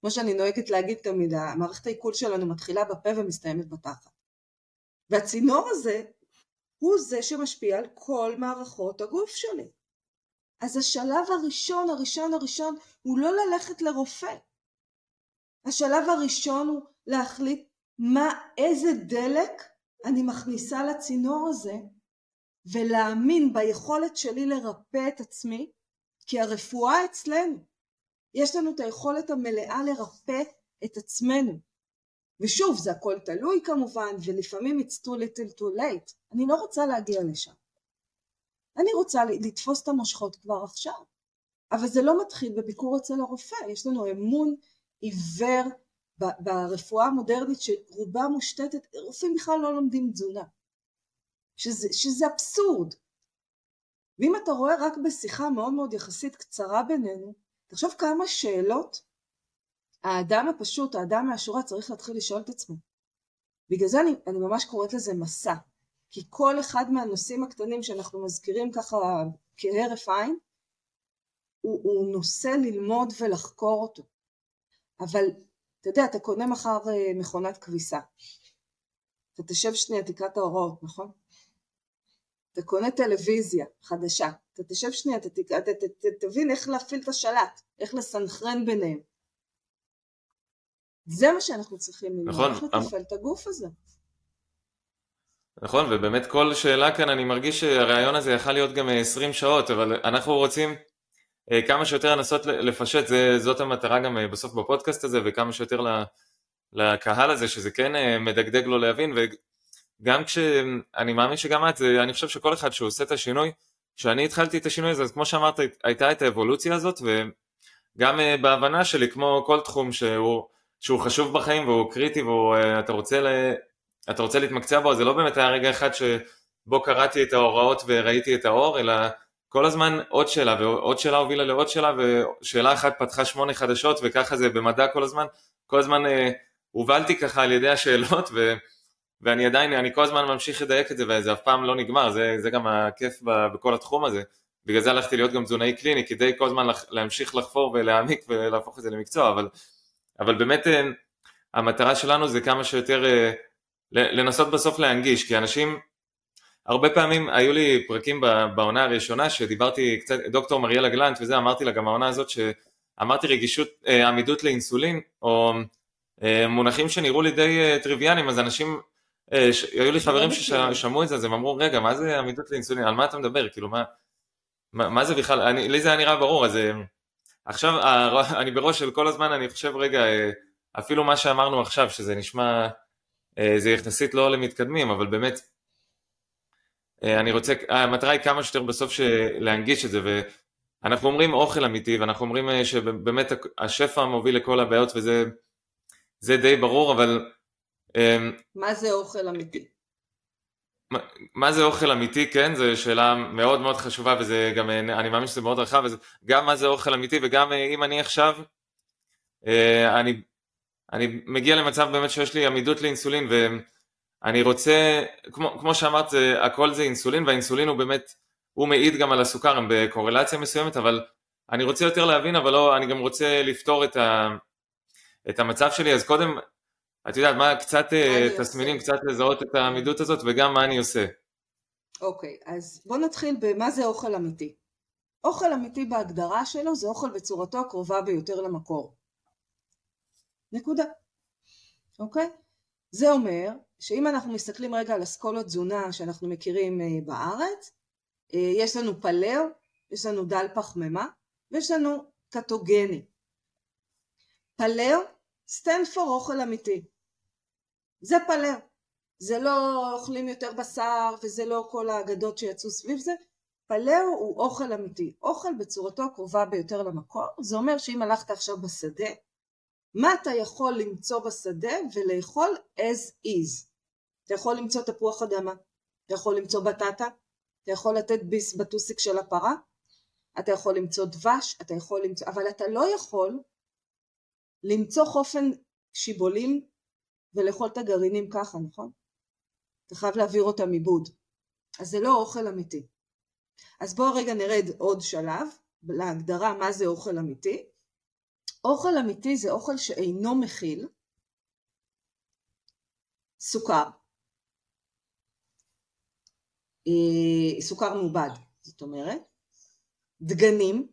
כמו שאני נוהגת להגיד תמיד, המערכת העיכול שלנו מתחילה בפה ומסתיימת בתחת. והצינור הזה הוא זה שמשפיע על כל מערכות הגוף שלי. אז השלב הראשון, הראשון, הראשון, הוא לא ללכת לרופא. השלב הראשון הוא להחליט מה, איזה דלק אני מכניסה לצינור הזה, ולהאמין ביכולת שלי לרפא את עצמי, כי הרפואה אצלנו. יש לנו את היכולת המלאה לרפא את עצמנו. ושוב, זה הכל תלוי כמובן, ולפעמים it's too little too late. אני לא רוצה להגיע לשם. אני רוצה לתפוס את המושכות כבר עכשיו. אבל זה לא מתחיל בביקור אצל הרופא, יש לנו אמון עיוור ברפואה המודרנית שרובה מושתתת, רופאים בכלל לא לומדים תזונה. שזה, שזה אבסורד. ואם אתה רואה רק בשיחה מאוד מאוד יחסית קצרה בינינו, תחשוב כמה שאלות האדם הפשוט, האדם מהשורה צריך להתחיל לשאול את עצמו. בגלל זה אני, אני ממש קוראת לזה מסע, כי כל אחד מהנושאים הקטנים שאנחנו מזכירים ככה כהרף עין, הוא, הוא נושא ללמוד ולחקור אותו. אבל אתה יודע, אתה קונה מחר אה, מכונת כביסה. אתה תשב שנייה, תקרא את ההוראות, נכון? אתה קונה טלוויזיה חדשה, אתה תשב שנייה, אתה תק... ת, ת, ת, תבין איך להפעיל את השלט, איך לסנכרן ביניהם. זה מה שאנחנו צריכים ללמוד, נכון, איך לתפעל את הגוף הזה. נכון, ובאמת כל שאלה כאן, אני מרגיש שהרעיון הזה יכל להיות גם 20 שעות, אבל אנחנו רוצים אה, כמה שיותר לנסות לפשט, זה, זאת המטרה גם אה, בסוף בפודקאסט הזה, וכמה שיותר לקהל הזה, שזה כן אה, מדגדג לו להבין, וגם כשאני מאמין שגם את, אני חושב שכל אחד שהוא עושה את השינוי, כשאני התחלתי את השינוי הזה, אז כמו שאמרת, הייתה את האבולוציה הזאת, וגם בהבנה שלי, כמו כל תחום שהוא, שהוא חשוב בחיים והוא קריטי ואתה רוצה, ל, רוצה להתמקצע בו, זה לא באמת היה רגע אחד שבו קראתי את ההוראות וראיתי את האור, אלא כל הזמן עוד שאלה ועוד שאלה הובילה לעוד שאלה ושאלה אחת פתחה שמונה חדשות וככה זה במדע כל הזמן, כל הזמן אה, הובלתי ככה על ידי השאלות ו, ואני עדיין, אני כל הזמן ממשיך לדייק את זה וזה אף פעם לא נגמר, זה, זה גם הכיף בכל התחום הזה, בגלל זה הלכתי להיות גם תזונאי קליני כדי כל הזמן להמשיך לחפור ולהעמיק ולהפוך את זה למקצוע, אבל, אבל באמת אה, המטרה שלנו זה כמה שיותר אה, לנסות בסוף להנגיש, כי אנשים הרבה פעמים היו לי פרקים בעונה הראשונה שדיברתי קצת, דוקטור מריאלה גלנט וזה, אמרתי לה גם העונה הזאת שאמרתי רגישות, אה, עמידות לאינסולין, או מונחים שנראו לי די טריוויאליים, אז אנשים, היו לי חברים ששמעו את זה, אז הם אמרו, רגע, מה זה עמידות לאינסולין, על מה אתה מדבר, כאילו, מה, מה, מה זה בכלל, אני, לי זה היה נראה ברור, אז עכשיו (laughs) אני בראש של כל הזמן, אני חושב, רגע, אפילו מה שאמרנו עכשיו, שזה נשמע, זה יחסית לא למתקדמים, אבל באמת, אני רוצה, המטרה היא כמה שיותר בסוף להנגיש את זה, ואנחנו אומרים אוכל אמיתי, ואנחנו אומרים שבאמת השפע מוביל לכל הבעיות, וזה די ברור, אבל... מה זה אוכל אמיתי? מה, מה זה אוכל אמיתי, כן, זו שאלה מאוד מאוד חשובה וזה גם, אני מאמין שזה מאוד רחב, גם מה זה אוכל אמיתי וגם אם אני עכשיו, אני אני מגיע למצב באמת שיש לי עמידות לאינסולין ואני רוצה, כמו, כמו שאמרת, זה, הכל זה אינסולין והאינסולין הוא באמת, הוא מעיד גם על הסוכר, הם בקורלציה מסוימת, אבל אני רוצה יותר להבין, אבל לא, אני גם רוצה לפתור את, ה, את המצב שלי, אז קודם, את יודעת, מה, קצת אה, תסמינים, עושה? קצת לזהות את העמידות הזאת וגם מה אני עושה. אוקיי, okay, אז בוא נתחיל במה זה אוכל אמיתי. אוכל אמיתי בהגדרה שלו זה אוכל בצורתו הקרובה ביותר למקור. נקודה. אוקיי? זה אומר שאם אנחנו מסתכלים רגע על אסכולות תזונה שאנחנו מכירים אה, בארץ, אה, יש לנו פלאו, יש לנו דל פחמימה ויש לנו קטוגני. פלאו stand for אוכל אמיתי. זה פלאו. זה לא אוכלים יותר בשר וזה לא כל האגדות שיצאו סביב זה. פלאו הוא אוכל אמיתי. אוכל בצורתו הקרובה ביותר למקור. זה אומר שאם הלכת עכשיו בשדה מה אתה יכול למצוא בשדה ולאכול as is. אתה יכול למצוא תפוח אדמה, אתה יכול למצוא בטטה, אתה יכול לתת ביס בטוסיק של הפרה, אתה יכול למצוא דבש, אתה יכול למצוא, אבל אתה לא יכול למצוא חופן שיבולים ולאכול את הגרעינים ככה, נכון? אתה חייב להעביר אותם עיבוד. אז זה לא אוכל אמיתי. אז בואו רגע נרד עוד שלב להגדרה מה זה אוכל אמיתי. אוכל אמיתי זה אוכל שאינו מכיל סוכר, אה, סוכר מעובד, זאת אומרת, דגנים,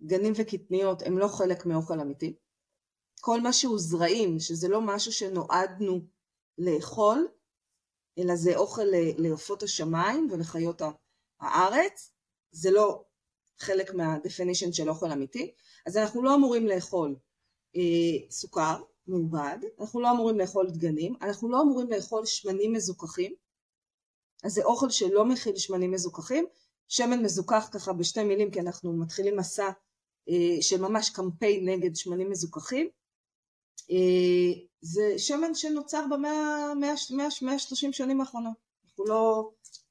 דגנים וקטניות הם לא חלק מאוכל אמיתי, כל מה שהוא זרעים, שזה לא משהו שנועדנו לאכול, אלא זה אוכל לעופות השמיים ולחיות הארץ, זה לא חלק מהדפינישן של אוכל אמיתי, אז אנחנו לא אמורים לאכול אה, סוכר מעובד, אנחנו לא אמורים לאכול דגנים, אנחנו לא אמורים לאכול שמנים מזוכחים, אז זה אוכל שלא מכיל שמנים מזוכחים, שמן מזוכח ככה בשתי מילים כי אנחנו מתחילים מסע אה, של ממש קמפיין נגד שמנים מזוכחים, זה שמן שנוצר במאה, מאה, מאה, מאה שלושים שנים האחרונות, אנחנו לא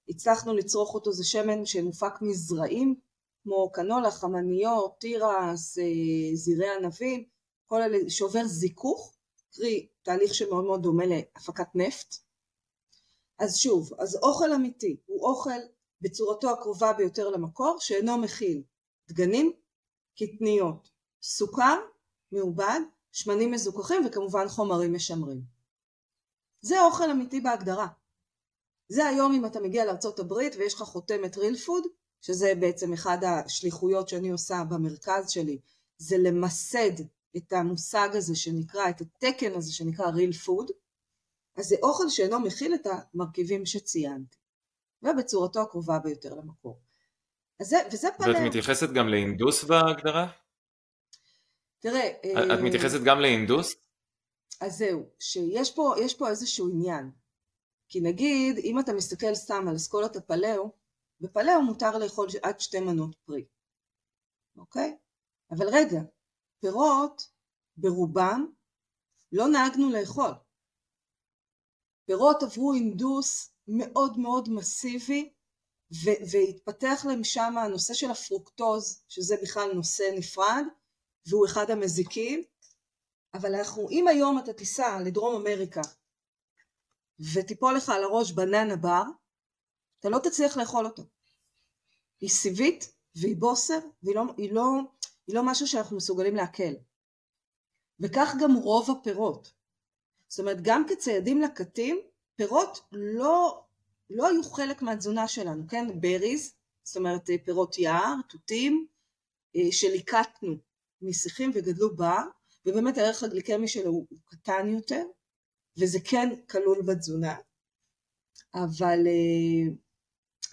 הצלחנו לצרוך אותו, זה שמן שמופק מזרעים כמו קנולה, חמניות, תירס, אה, זירי ענבים, כל אלה שעובר זיכוך, קרי תהליך שמאוד מאוד דומה להפקת נפט. אז שוב, אז אוכל אמיתי הוא אוכל בצורתו הקרובה ביותר למקור שאינו מכיל דגנים, קטניות, סוכר מעובד, שמנים מזוכחים וכמובן חומרים משמרים. זה אוכל אמיתי בהגדרה. זה היום אם אתה מגיע לארה"ב ויש לך חותמת ריל פוד, שזה בעצם אחד השליחויות שאני עושה במרכז שלי, זה למסד את המושג הזה שנקרא, את התקן הזה שנקרא real food, אז זה אוכל שאינו מכיל את המרכיבים שציינתי, ובצורתו הקרובה ביותר למקור. אז זה, וזה פלאו. ואת מתייחסת גם להינדוס בהגדרה? תראה... את אה, מתייחסת גם להינדוס? אז זהו, שיש פה, פה איזשהו עניין. כי נגיד, אם אתה מסתכל סתם על אסכולת הפלאו, בפלאו מותר לאכול עד שתי מנות פרי, אוקיי? אבל רגע, פירות ברובם לא נהגנו לאכול. פירות עברו אינדוס מאוד מאוד מסיבי והתפתח להם שם הנושא של הפרוקטוז, שזה בכלל נושא נפרד, והוא אחד המזיקים, אבל אנחנו, אם היום אתה תיסע לדרום אמריקה ותיפול לך על הראש בננה בר, אתה לא תצליח לאכול אותו. היא סיבית והיא בוסר והיא לא, היא לא, היא לא משהו שאנחנו מסוגלים לעכל. וכך גם רוב הפירות. זאת אומרת גם כציידים לקטים פירות לא, לא היו חלק מהתזונה שלנו, כן? בריז, זאת אומרת פירות יער, תותים, אה, שליקטנו משיחים וגדלו בר, ובאמת הערך הגליקמי שלו הוא, הוא קטן יותר, וזה כן כלול בתזונה, אבל אה,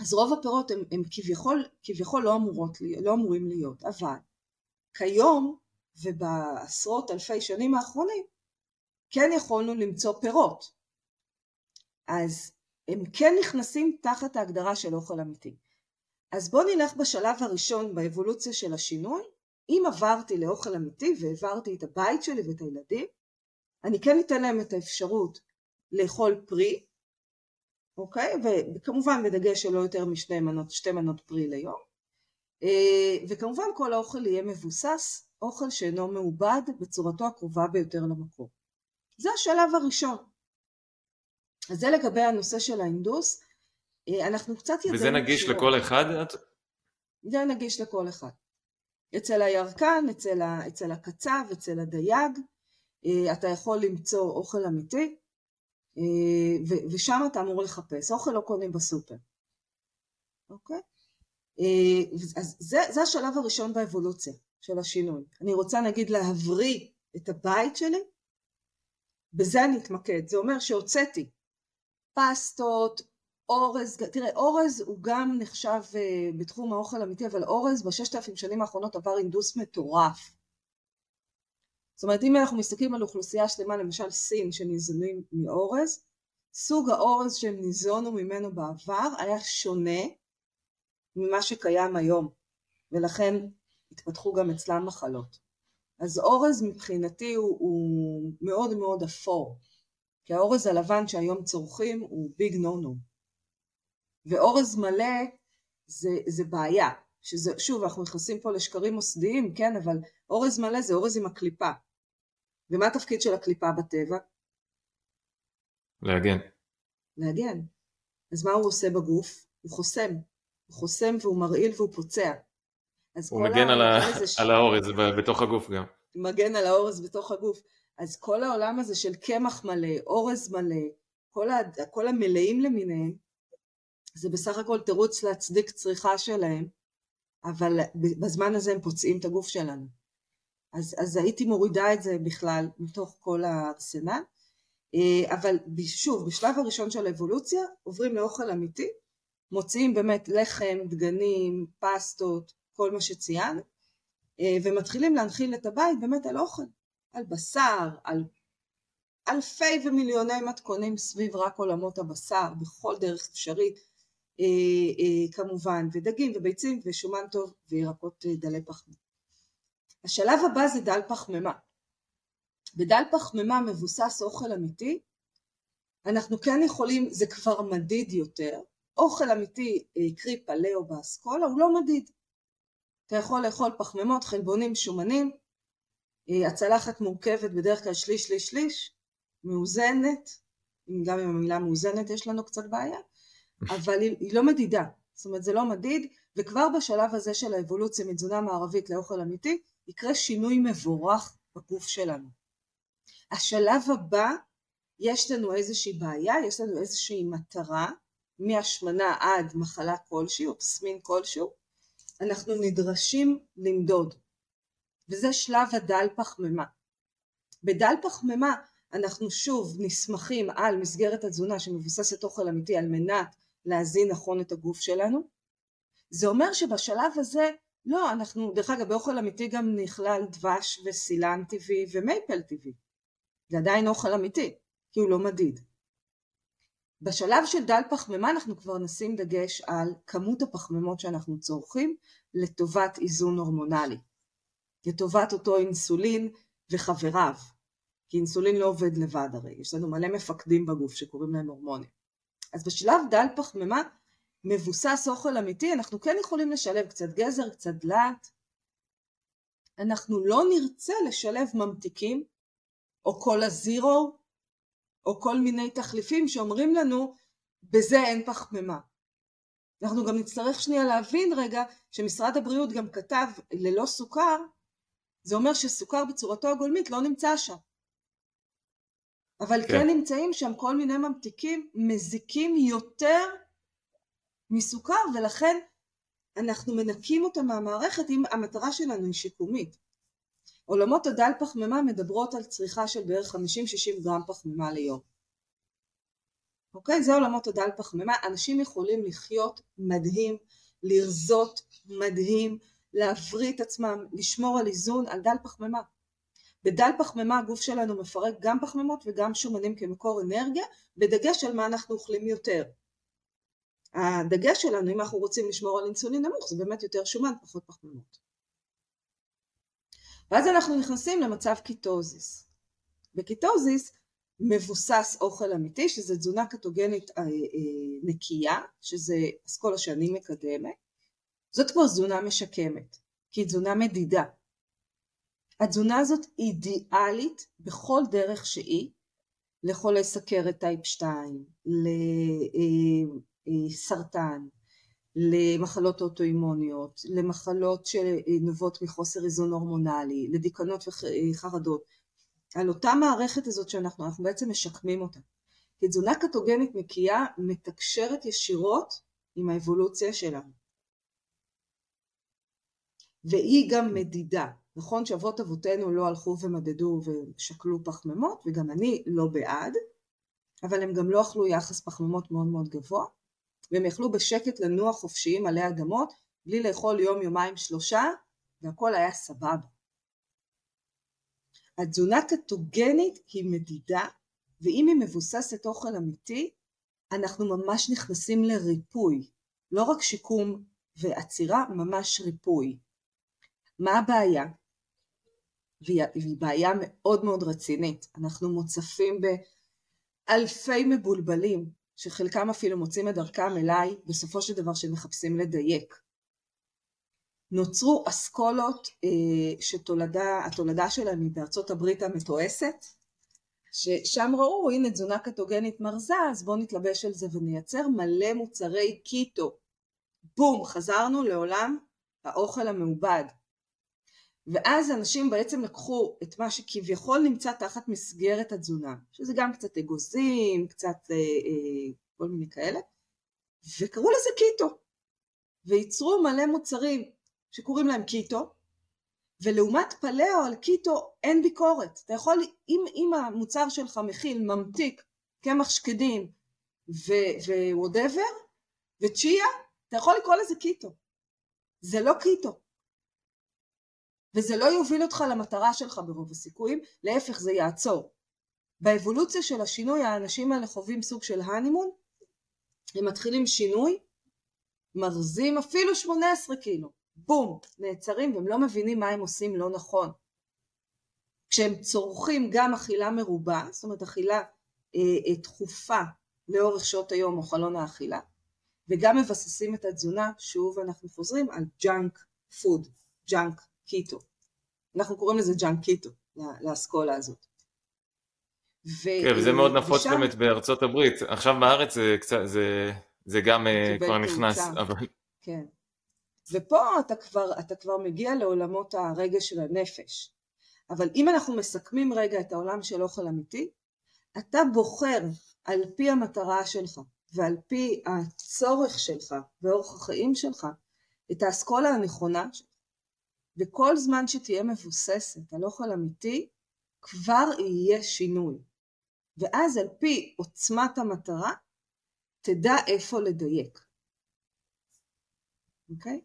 אז רוב הפירות הם, הם כביכול, כביכול לא, אמורות, לא אמורים להיות, אבל כיום ובעשרות אלפי שנים האחרונים כן יכולנו למצוא פירות. אז הם כן נכנסים תחת ההגדרה של אוכל אמיתי. אז בואו נלך בשלב הראשון באבולוציה של השינוי. אם עברתי לאוכל אמיתי והעברתי את הבית שלי ואת הילדים, אני כן אתן להם את האפשרות לאכול פרי, אוקיי? וכמובן בדגש של לא יותר משתי מנות, שתי מנות פרי ליום. אה, וכמובן כל האוכל יהיה מבוסס, אוכל שאינו מעובד בצורתו הקרובה ביותר למקור. זה השלב הראשון. אז זה לגבי הנושא של ההינדוס. אה, אנחנו קצת ידענו... וזה נגיש שירות. לכל אחד? זה נגיש לכל אחד. אצל הירקן, אצל, ה, אצל הקצב, אצל הדייג, אה, אתה יכול למצוא אוכל אמיתי, אה, ושם אתה אמור לחפש. אוכל לא קונים בסופר. אוקיי? אז זה, זה השלב הראשון באבולוציה של השינוי. אני רוצה נגיד להבריא את הבית שלי, בזה אני אתמקד. זה אומר שהוצאתי פסטות, אורז, תראה אורז הוא גם נחשב uh, בתחום האוכל האמיתי, אבל אורז בששת אלפים שנים האחרונות עבר אינדוס מטורף. זאת אומרת אם אנחנו מסתכלים על אוכלוסייה שלמה, למשל סין שניזונים מאורז, סוג האורז שהם ניזונו ממנו בעבר היה שונה ממה שקיים היום, ולכן התפתחו גם אצלם מחלות. אז אורז מבחינתי הוא, הוא מאוד מאוד אפור. כי האורז הלבן שהיום צורכים הוא ביג נו נו. ואורז מלא זה, זה בעיה, שזה, שוב אנחנו נכנסים פה לשקרים מוסדיים, כן, אבל אורז מלא זה אורז עם הקליפה. ומה התפקיד של הקליפה בטבע? להגן. להגן. אז מה הוא עושה בגוף? הוא חוסם. הוא חוסם והוא מרעיל והוא פוצע. הוא מגן על, ה... ש... (laughs) על האורז בתוך הגוף גם. מגן על האורז בתוך הגוף. אז כל העולם הזה של קמח מלא, אורז מלא, כל, ה, כל המלאים למיניהם, זה בסך הכל תירוץ להצדיק צריכה שלהם, אבל בזמן הזה הם פוצעים את הגוף שלנו. אז, אז הייתי מורידה את זה בכלל מתוך כל הארסנל, אה, אבל שוב, בשלב הראשון של האבולוציה עוברים לאוכל אמיתי, מוציאים באמת לחם, דגנים, פסטות, כל מה שציינו, אה, ומתחילים להנחיל את הבית באמת על אוכל. על בשר, על אלפי ומיליוני מתכונים סביב רק עולמות הבשר, בכל דרך אפשרית, כמובן, ודגים וביצים ושומן טוב וירקות אה, דלי פחמימה. השלב הבא זה דל פחמימה. בדל פחמימה מבוסס אוכל אמיתי, אנחנו כן יכולים, זה כבר מדיד יותר, אוכל אמיתי, אה, קרי פלאו באסכולה, הוא לא מדיד. אתה יכול לאכול פחמימות, חלבונים, שומנים, אה, הצלחת מורכבת בדרך כלל שליש שליש שליש, מאוזנת, גם עם המילה מאוזנת יש לנו קצת בעיה, אבל היא, היא לא מדידה, זאת אומרת זה לא מדיד, וכבר בשלב הזה של האבולוציה מתזונה מערבית לאוכל אמיתי, יקרה שינוי מבורך בגוף שלנו. השלב הבא, יש לנו איזושהי בעיה, יש לנו איזושהי מטרה, מהשמנה עד מחלה כלשהי או תסמין כלשהו, אנחנו נדרשים למדוד. וזה שלב הדל פחמימה. בדל פחמימה אנחנו שוב נסמכים על מסגרת התזונה שמבוססת אוכל אמיתי על מנת להזין נכון את הגוף שלנו. זה אומר שבשלב הזה, לא, אנחנו, דרך אגב, באוכל אמיתי גם נכלל דבש וסילן טבעי ומייפל טבעי. זה עדיין אוכל אמיתי, כי הוא לא מדיד. בשלב של דל פחמימה אנחנו כבר נשים דגש על כמות הפחמימות שאנחנו צורכים לטובת איזון הורמונלי. לטובת אותו אינסולין וחבריו. כי אינסולין לא עובד לבד הרי, יש לנו מלא מפקדים בגוף שקוראים להם הורמונים. אז בשלב דל פחמימה מבוסס אוכל אמיתי, אנחנו כן יכולים לשלב קצת גזר, קצת דלעת. אנחנו לא נרצה לשלב ממתיקים, או קולה זירו, או כל מיני תחליפים שאומרים לנו, בזה אין פחמימה. אנחנו גם נצטרך שנייה להבין רגע שמשרד הבריאות גם כתב ללא סוכר זה אומר שסוכר בצורתו הגולמית לא נמצא שם. אבל כן. כן נמצאים שם כל מיני ממתיקים מזיקים יותר מסוכר ולכן אנחנו מנקים אותם מהמערכת אם המטרה שלנו היא שיקומית. עולמות הדל פחמימה מדברות על צריכה של בערך 50-60 גרם פחמימה ליום. אוקיי? זה עולמות הדל פחמימה. אנשים יכולים לחיות מדהים, לרזות מדהים, להבריא את עצמם, לשמור על איזון, על דל פחמימה. בדל פחמימה הגוף שלנו מפרק גם פחמימות וגם שומנים כמקור אנרגיה, בדגש על מה אנחנו אוכלים יותר. הדגש שלנו, אם אנחנו רוצים לשמור על אינסולין נמוך, זה באמת יותר שומן, פחות פחמימות. ואז אנחנו נכנסים למצב קטוזיס. בקטוזיס מבוסס אוכל אמיתי, שזה תזונה קטוגנית אה, אה, נקייה, שזה אסכולה שאני מקדמת. זאת כבר תזונה משקמת, כי היא תזונה מדידה. התזונה הזאת אידיאלית בכל דרך שהיא, לחולי סכרת טייפ 2, לסרטן, למחלות אוטואימוניות, למחלות שנובעות מחוסר איזון הורמונלי, לדיכאונות וחרדות. על אותה מערכת הזאת שאנחנו אנחנו בעצם משקמים אותה. כי תזונה קטוגנית נקייה מתקשרת ישירות עם האבולוציה שלנו. והיא גם מדידה. נכון שאבות אבותינו לא הלכו ומדדו ושקלו פחמימות, וגם אני לא בעד, אבל הם גם לא אכלו יחס פחמימות מאוד מאוד גבוה, והם יכלו בשקט לנוע חופשיים עלי אדמות, בלי לאכול יום, יומיים, שלושה, והכל היה סבבה. התזונה קטוגנית היא מדידה, ואם היא מבוססת אוכל אמיתי, אנחנו ממש נכנסים לריפוי, לא רק שיקום ועצירה, ממש ריפוי. מה הבעיה? והיא בעיה מאוד מאוד רצינית. אנחנו מוצפים באלפי מבולבלים, שחלקם אפילו מוצאים את דרכם אליי, בסופו של דבר שמחפשים לדייק. נוצרו אסכולות אה, שהתולדה שלהם היא בארצות הברית המתועסת, ששם ראו, הנה תזונה קטוגנית מרזה, אז בואו נתלבש על זה ונייצר מלא מוצרי keto. בום, חזרנו לעולם האוכל המעובד. ואז אנשים בעצם לקחו את מה שכביכול נמצא תחת מסגרת התזונה, שזה גם קצת אגוזים, קצת אה, אה, כל מיני כאלה, וקראו לזה keto. וייצרו מלא מוצרים שקוראים להם keto, ולעומת פלאו על קיטו אין ביקורת. אתה יכול, אם, אם המוצר שלך מכיל ממתיק, קמח שקדים ווואטאבר, וצ'יה, אתה יכול לקרוא לזה קיטו. זה לא קיטו. וזה לא יוביל אותך למטרה שלך ברוב הסיכויים, להפך זה יעצור. באבולוציה של השינוי האנשים האלה חווים סוג של הנימון, הם מתחילים שינוי, מרזים אפילו 18 קילו, בום, נעצרים והם לא מבינים מה הם עושים לא נכון. כשהם צורכים גם אכילה מרובה, זאת אומרת אכילה אה, אה, תכופה לאורך שעות היום או חלון האכילה, וגם מבססים את התזונה, שוב אנחנו חוזרים על ג'אנק פוד, junk keto. אנחנו קוראים לזה junk keto, לאסכולה הזאת. ו... כן, וזה מאוד נפוץ ושם... באמת בארצות הברית. עכשיו בארץ זה, קצת, זה, זה גם אה, כבר נכנס. אבל... כן. ופה אתה כבר, אתה כבר מגיע לעולמות הרגש והנפש. אבל אם אנחנו מסכמים רגע את העולם של אוכל אמיתי, אתה בוחר על פי המטרה שלך ועל פי הצורך שלך ואורח החיים שלך את האסכולה הנכונה. וכל זמן שתהיה מבוססת על אוכל אמיתי, כבר יהיה שינוי. ואז על פי עוצמת המטרה, תדע איפה לדייק. אוקיי?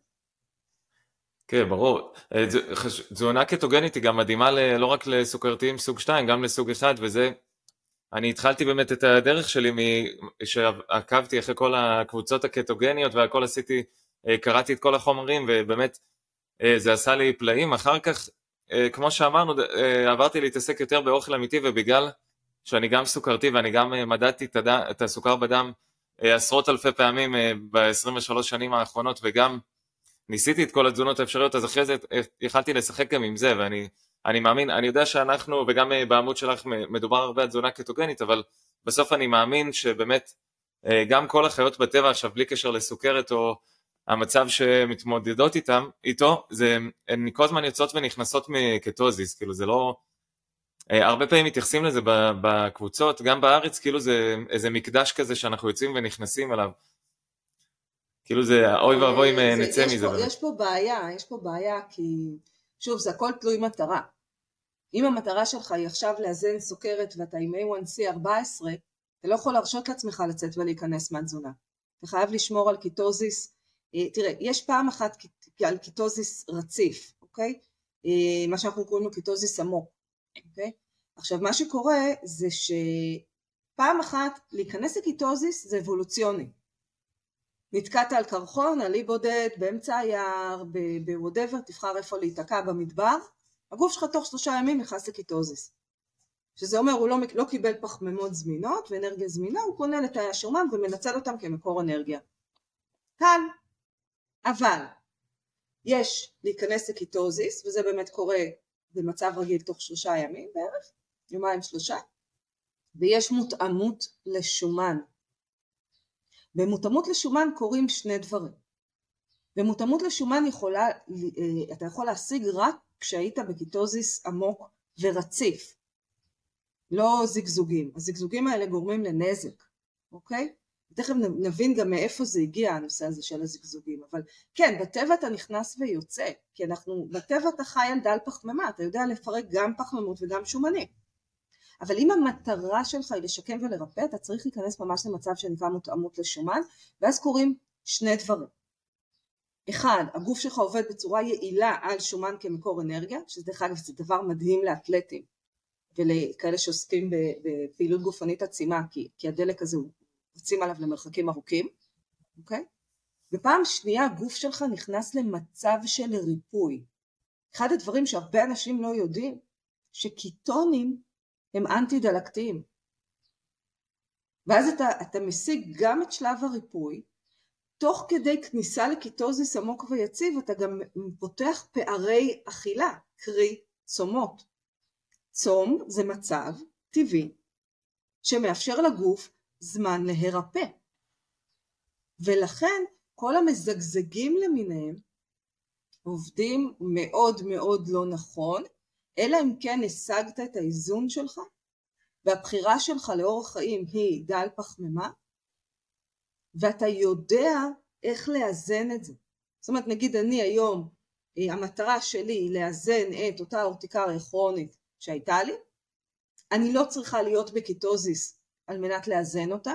כן, ברור. אה, תזונה קטוגנית היא גם מדהימה לא רק לסוכרתיים סוג 2, גם לסוג 1, וזה... אני התחלתי באמת את הדרך שלי שעקבתי אחרי כל הקבוצות הקטוגניות והכל עשיתי, אה, קראתי את כל החומרים ובאמת אה, זה עשה לי פלאים. אחר כך, כמו שאמרנו, עברתי להתעסק יותר באוכל אמיתי ובגלל שאני גם סוכרתי ואני גם מדדתי את הסוכר בדם עשרות אלפי פעמים ב-23 שנים האחרונות וגם ניסיתי את כל התזונות האפשריות, אז אחרי זה יכלתי לשחק גם עם זה, ואני אני מאמין, אני יודע שאנחנו, וגם אה, בעמוד שלך מדובר הרבה על תזונה קטוגנית, אבל בסוף אני מאמין שבאמת אה, גם כל החיות בטבע עכשיו, בלי קשר לסוכרת או המצב שמתמודדות איתם, איתו, זה, הן כל הזמן יוצאות ונכנסות מקטוזיס, כאילו זה לא... אה, הרבה פעמים מתייחסים לזה בקבוצות, גם בארץ, כאילו זה איזה מקדש כזה שאנחנו יוצאים ונכנסים אליו. כאילו זה אוי ואבוי אם אה, נצא מזה. פה, יש פה בעיה, יש פה בעיה כי שוב זה הכל תלוי מטרה. אם המטרה שלך היא עכשיו לאזן סוכרת ואתה עם A1C 14, אתה לא יכול להרשות לעצמך לצאת ולהיכנס מהתזונה. אתה חייב לשמור על קטוזיס, תראה, יש פעם אחת על קטוזיס רציף, אוקיי? אה, מה שאנחנו קוראים לו קטוזיס עמוק, אוקיי? עכשיו מה שקורה זה שפעם אחת להיכנס לקטוזיס זה אבולוציוני. נתקעת על קרחון, על אי בודד, באמצע היער, ב whatever, תבחר איפה להיתקע במדבר, הגוף שלך תוך שלושה ימים נכנס לקטוזיס. שזה אומר הוא לא, לא קיבל פחמימות זמינות ואנרגיה זמינה, הוא קונה לתאי השומן ומנצל אותם כמקור אנרגיה. קל. אבל יש להיכנס לקיטוזיס, וזה באמת קורה במצב רגיל תוך שלושה ימים בערך, יומיים שלושה, ויש מותאמות לשומן. במותאמות לשומן קורים שני דברים. במותאמות לשומן יכולה, אה, אתה יכול להשיג רק כשהיית בקיטוזיס עמוק ורציף, לא זיגזוגים. הזיגזוגים האלה גורמים לנזק, אוקיי? תכף נבין גם מאיפה זה הגיע הנושא הזה של הזיגזוגים, אבל כן, בטבע אתה נכנס ויוצא, כי אנחנו, בטבע אתה חי על דל פחמימה, אתה יודע לפרק גם פחמימות וגם שומנים. אבל אם המטרה שלך היא לשקם ולרפא, אתה צריך להיכנס ממש למצב שנקרא מותאמות לשומן, ואז קורים שני דברים. אחד, הגוף שלך עובד בצורה יעילה על שומן כמקור אנרגיה, שזה דרך אגב זה דבר מדהים לאתלטים ולכאלה שעוסקים בפעילות גופנית עצימה, כי, כי הדלק הזה הוא רצים עליו למרחקים ארוכים, אוקיי? ופעם שנייה הגוף שלך נכנס למצב של ריפוי. אחד הדברים שהרבה אנשים לא יודעים, שקיטונים הם אנטי דלקתיים. ואז אתה, אתה משיג גם את שלב הריפוי, תוך כדי כניסה לקיטוזיס עמוק ויציב אתה גם פותח פערי אכילה, קרי צומות. צום זה מצב טבעי שמאפשר לגוף זמן להירפא. ולכן כל המזגזגים למיניהם עובדים מאוד מאוד לא נכון, אלא אם כן השגת את האיזון שלך והבחירה שלך לאורח חיים היא דל פחמימה ואתה יודע איך לאזן את זה. זאת אומרת נגיד אני היום אה, המטרה שלי היא לאזן את אותה אורטיקריה כרונית שהייתה לי, אני לא צריכה להיות בקיטוזיס על מנת לאזן אותה,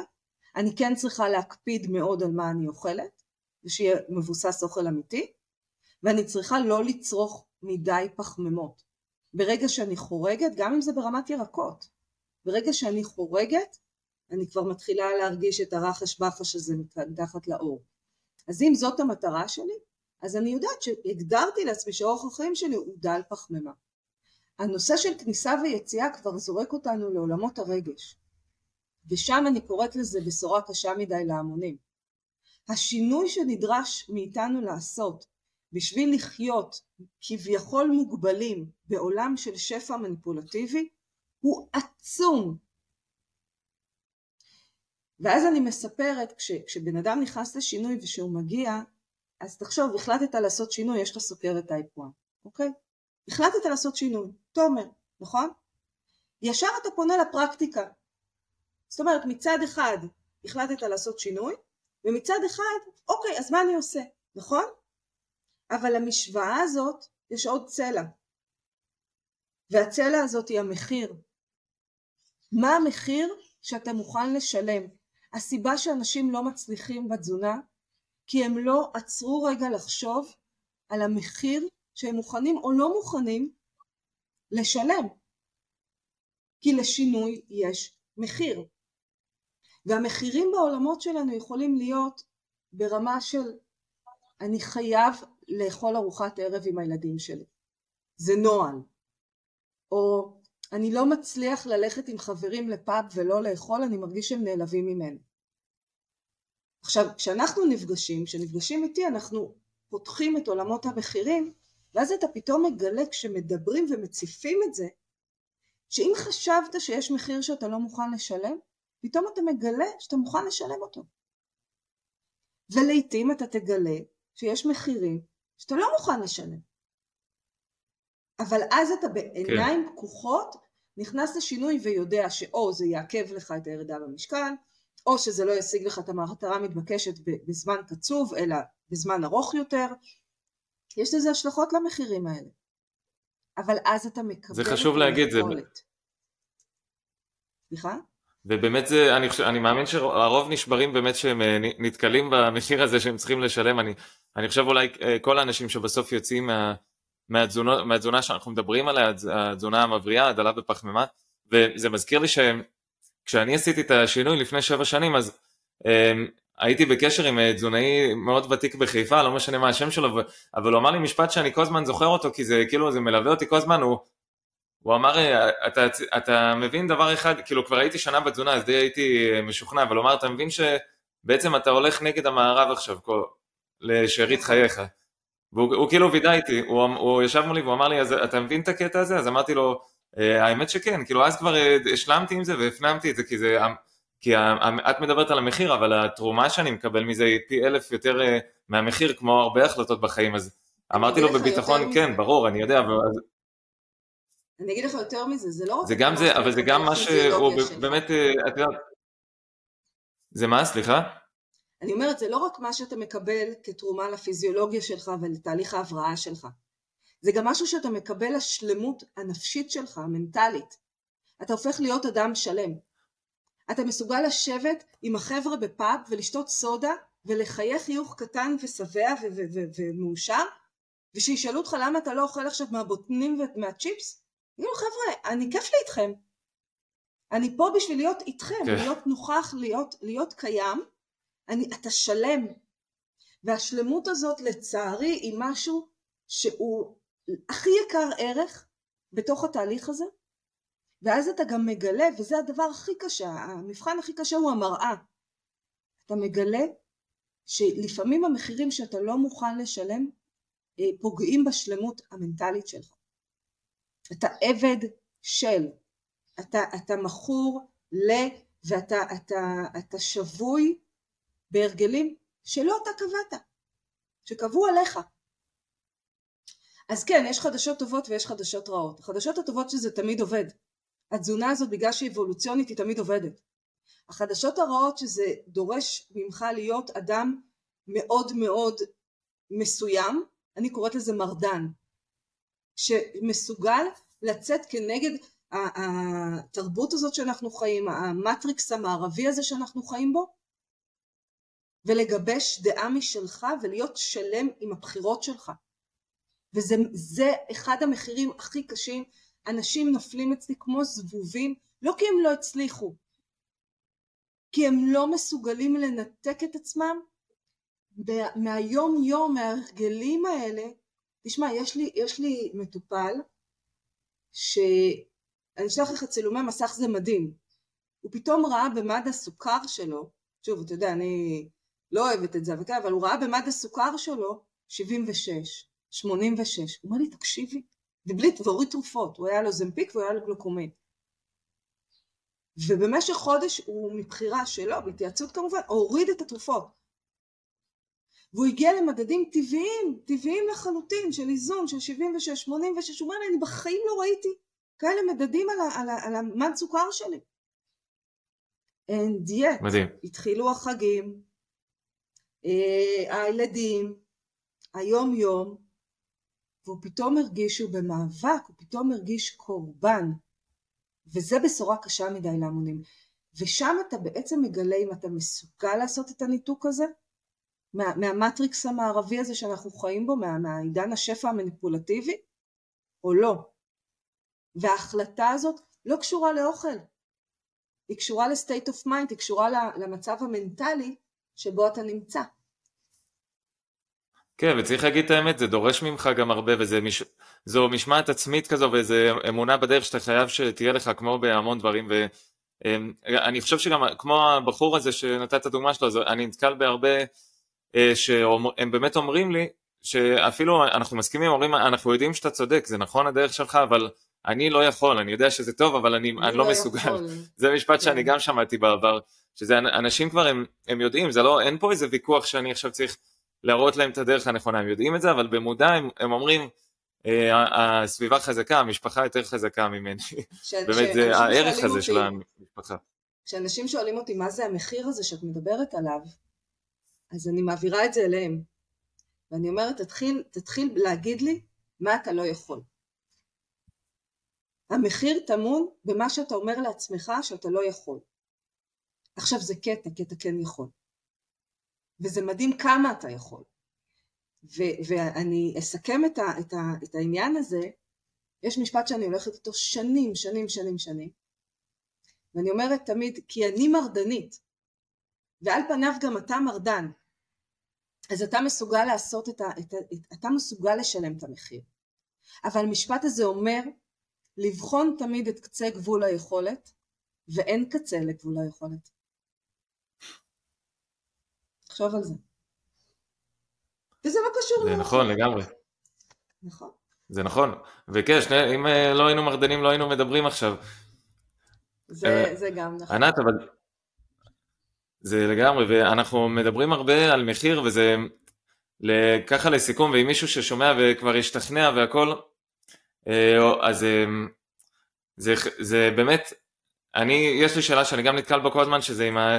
אני כן צריכה להקפיד מאוד על מה אני אוכלת, ושיהיה מבוסס אוכל אמיתי, ואני צריכה לא לצרוך מדי פחמימות. ברגע שאני חורגת, גם אם זה ברמת ירקות, ברגע שאני חורגת, אני כבר מתחילה להרגיש את הרחש בחש הזה מתחת לאור. אז אם זאת המטרה שלי, אז אני יודעת שהגדרתי לעצמי שאורח החיים שלי הוא דל פחמימה. הנושא של כניסה ויציאה כבר זורק אותנו לעולמות הרגש. ושם אני קוראת לזה בשורה קשה מדי להמונים. השינוי שנדרש מאיתנו לעשות בשביל לחיות כביכול מוגבלים בעולם של שפע מניפולטיבי הוא עצום. ואז אני מספרת, כש, כשבן אדם נכנס לשינוי ושהוא מגיע, אז תחשוב, החלטת לעשות שינוי, יש לך סוכרת טייפ 1, אוקיי? החלטת לעשות שינוי, תומר, נכון? ישר אתה פונה לפרקטיקה, זאת אומרת מצד אחד החלטת לעשות שינוי ומצד אחד אוקיי אז מה אני עושה נכון? אבל למשוואה הזאת יש עוד צלע. והצלע הזאת היא המחיר. מה המחיר שאתה מוכן לשלם? הסיבה שאנשים לא מצליחים בתזונה כי הם לא עצרו רגע לחשוב על המחיר שהם מוכנים או לא מוכנים לשלם. כי לשינוי יש מחיר והמחירים בעולמות שלנו יכולים להיות ברמה של אני חייב לאכול ארוחת ערב עם הילדים שלי, זה נוהל, או אני לא מצליח ללכת עם חברים לפאב ולא לאכול, אני מרגיש שהם נעלבים ממנו. עכשיו, כשאנחנו נפגשים, כשנפגשים איתי אנחנו פותחים את עולמות המחירים, ואז אתה פתאום מגלה כשמדברים ומציפים את זה, שאם חשבת שיש מחיר שאתה לא מוכן לשלם, פתאום אתה מגלה שאתה מוכן לשלם אותו. ולעיתים אתה תגלה שיש מחירים שאתה לא מוכן לשלם. אבל אז אתה בעיניים כן. פקוחות נכנס לשינוי ויודע שאו זה יעכב לך את הירידה במשקל, או שזה לא ישיג לך את המטרה המתבקשת בזמן קצוב, אלא בזמן ארוך יותר. יש לזה השלכות למחירים האלה. אבל אז אתה מקבל זה חשוב להגיד, זה... סליחה? ובאמת זה, אני, אני מאמין שהרוב נשברים באמת שהם אה, נתקלים במחיר הזה שהם צריכים לשלם, אני, אני חושב אולי אה, כל האנשים שבסוף יוצאים מה, מהתזונה, מהתזונה שאנחנו מדברים עליה, התזונה המבריאה, הדלה בפחמימה, וזה מזכיר לי שכשאני עשיתי את השינוי לפני שבע שנים, אז um, הייתי בקשר עם אה, תזונאי מאוד ותיק בחיפה, לא משנה מה השם שלו, אבל הוא אמר לי משפט שאני כל הזמן זוכר אותו, כי זה כאילו, זה מלווה אותי כל הזמן, הוא, הוא אמר, אה, אתה, אתה מבין דבר אחד, כאילו כבר הייתי שנה בתזונה, אז די הייתי משוכנע, אבל הוא אמר, אתה מבין שבעצם אתה הולך נגד המערב עכשיו, כל, לשארית חייך. והוא כאילו וידא איתי, הוא, הוא ישב מולי והוא אמר לי, אז אתה מבין את הקטע הזה? אז אמרתי לו, האמת שכן, כאילו אז כבר השלמתי עם זה והפנמתי את זה, כי זה כי את מדברת על המחיר, אבל התרומה שאני מקבל מזה היא פי אלף יותר אה, מהמחיר, כמו הרבה החלטות בחיים, אז אמרתי לו בביטחון, כן, ברור, אני יודע, אבל... אני אגיד לך יותר מזה, זה לא רק... זה גם זה, אבל זה גם מה שהוא באמת, אה, את יודעת... זה מה, סליחה? אני אומרת, זה לא רק מה שאתה מקבל כתרומה לפיזיולוגיה שלך ולתהליך ההבראה שלך. זה גם משהו שאתה מקבל לשלמות הנפשית שלך, המנטלית. אתה הופך להיות אדם שלם. אתה מסוגל לשבת עם החבר'ה בפאב ולשתות סודה ולחייך חיוך קטן ושבע ומאושר ושישאלו אותך למה אתה לא אוכל עכשיו מהבוטנים ומהצ'יפס תגידו חבר'ה אני כיף לי איתכם אני פה בשביל להיות איתכם כן. להיות נוכח להיות, להיות קיים אני, אתה שלם והשלמות הזאת לצערי היא משהו שהוא הכי יקר ערך בתוך התהליך הזה ואז אתה גם מגלה, וזה הדבר הכי קשה, המבחן הכי קשה הוא המראה. אתה מגלה שלפעמים המחירים שאתה לא מוכן לשלם אה, פוגעים בשלמות המנטלית שלך. אתה עבד של, אתה, אתה מכור ל... ואתה אתה, אתה שבוי בהרגלים שלא אתה קבעת, שקבעו עליך. אז כן, יש חדשות טובות ויש חדשות רעות. החדשות הטובות שזה תמיד עובד. התזונה הזאת בגלל שהיא אבולוציונית היא תמיד עובדת. החדשות הרעות שזה דורש ממך להיות אדם מאוד מאוד מסוים, אני קוראת לזה מרדן, שמסוגל לצאת כנגד התרבות הזאת שאנחנו חיים, המטריקס המערבי הזה שאנחנו חיים בו, ולגבש דעה משלך ולהיות שלם עם הבחירות שלך. וזה אחד המחירים הכי קשים אנשים נופלים אצלי כמו זבובים, לא כי הם לא הצליחו, כי הם לא מסוגלים לנתק את עצמם מהיום יום, מההרגלים האלה. תשמע, יש לי, יש לי מטופל שאני אשלח לך צילומי מסך זה מדהים. הוא פתאום ראה במד הסוכר שלו, שוב, אתה יודע, אני לא אוהבת את זה, אבל הוא ראה במד הסוכר שלו 76, 86. הוא אומר לי, תקשיבי, ובלי, והוריד תרופות, הוא היה לו זמפיק והוא היה לו גלוקומין. ובמשך חודש הוא מבחירה שלו, בהתייעצות כמובן, הוריד את התרופות. והוא הגיע למדדים טבעיים, טבעיים לחלוטין, של איזון, של 76, 86, הוא אומר לי, אני בחיים לא ראיתי כאלה מדדים על, על, על המד סוכר שלי. And yet, מדהים. התחילו החגים, אה, הילדים, היום יום, והוא פתאום הרגיש שהוא במאבק, הוא פתאום הרגיש קורבן. וזה בשורה קשה מדי להמונים. ושם אתה בעצם מגלה אם אתה מסוגל לעשות את הניתוק הזה, מה, מהמטריקס המערבי הזה שאנחנו חיים בו, מה, מהעידן השפע המניפולטיבי, או לא. וההחלטה הזאת לא קשורה לאוכל, היא קשורה ל state of mind, היא קשורה למצב המנטלי שבו אתה נמצא. כן, וצריך להגיד את האמת, זה דורש ממך גם הרבה, וזו מש... משמעת עצמית כזו, וזו אמונה בדרך שאתה חייב שתהיה לך, כמו בהמון דברים, ואני אמ, חושב שגם, כמו הבחור הזה שנתת את הדוגמה שלו, אני נתקל בהרבה שהם באמת אומרים לי, שאפילו אנחנו מסכימים, אומרים, אנחנו יודעים שאתה צודק, זה נכון הדרך שלך, אבל אני לא יכול, אני יודע שזה טוב, אבל אני, אני, אני לא, לא מסוגל. זה משפט כן. שאני גם שמעתי בעבר, שזה אנשים כבר, הם, הם יודעים, זה לא, אין פה איזה ויכוח שאני עכשיו צריך... להראות להם את הדרך הנכונה, הם יודעים את זה, אבל במודע הם, הם אומרים, אה, הסביבה חזקה, המשפחה יותר חזקה ממני. ש... באמת, זה הערך הזה אותי, של המשפחה. כשאנשים שואלים אותי מה זה המחיר הזה שאת מדברת עליו, אז אני מעבירה את זה אליהם. ואני אומרת, תתחיל, תתחיל להגיד לי מה אתה לא יכול. המחיר טמון במה שאתה אומר לעצמך שאתה לא יכול. עכשיו זה קטע, כי אתה כן יכול. וזה מדהים כמה אתה יכול. ו- ואני אסכם את, ה- את, ה- את העניין הזה, יש משפט שאני הולכת איתו שנים, שנים, שנים, שנים, ואני אומרת תמיד, כי אני מרדנית, ועל פניו גם אתה מרדן, אז אתה מסוגל לעשות את ה... את ה אתה מסוגל לשלם את המחיר. אבל המשפט הזה אומר לבחון תמיד את קצה גבול היכולת, ואין קצה לגבול היכולת. תחשוב על זה. וזה לא קשור זה נכון לגמרי. נכון. זה נכון, וכן, שני, אם אה, לא היינו מרדנים לא היינו מדברים עכשיו. זה, אה, זה גם נכון. ענת, אבל זה לגמרי, ואנחנו מדברים הרבה על מחיר, וזה ככה לסיכום, ואם מישהו ששומע וכבר השתכנע והכל, אה, אז זה, זה באמת, אני, יש לי שאלה שאני גם נתקל בה כל הזמן, שזה עם ה...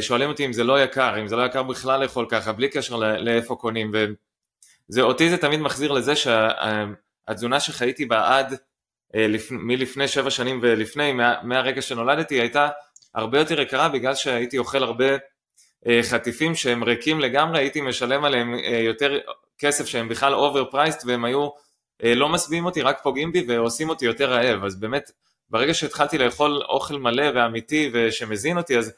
שואלים אותי אם זה לא יקר, אם זה לא יקר בכלל לאכול ככה, בלי קשר לאיפה קונים, וזה, אותי זה תמיד מחזיר לזה שהתזונה שחייתי בה עד, מלפני שבע שנים ולפני, מה, מהרגע שנולדתי, הייתה הרבה יותר יקרה בגלל שהייתי אוכל הרבה אה, חטיפים שהם ריקים לגמרי, הייתי משלם עליהם אה, יותר כסף שהם בכלל overpriced והם היו אה, לא משביעים אותי, רק פוגעים בי ועושים אותי יותר רעב, אז באמת ברגע שהתחלתי לאכול אוכל מלא ואמיתי ושמזין אותי, אז,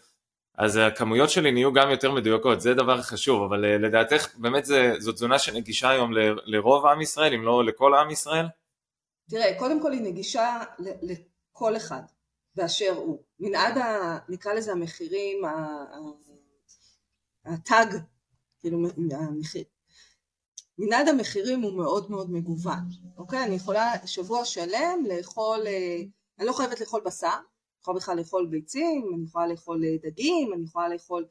אז הכמויות שלי נהיו גם יותר מדויקות, זה דבר חשוב, אבל לדעתך באמת זה, זו תזונה שנגישה היום ל, לרוב עם ישראל, אם לא לכל עם ישראל? תראה, קודם כל היא נגישה לכל אחד. באשר הוא. מנעד, ה, נקרא לזה המחירים, התג, כאילו המחיר. מנעד המחירים הוא מאוד מאוד מגוון, אוקיי? אני יכולה שבוע שלם לאכול, אה, אני לא חייבת לאכול בשר, אני יכולה בכלל לאכול ביצים, אני יכולה לאכול אה, דגים, אני יכולה לאכול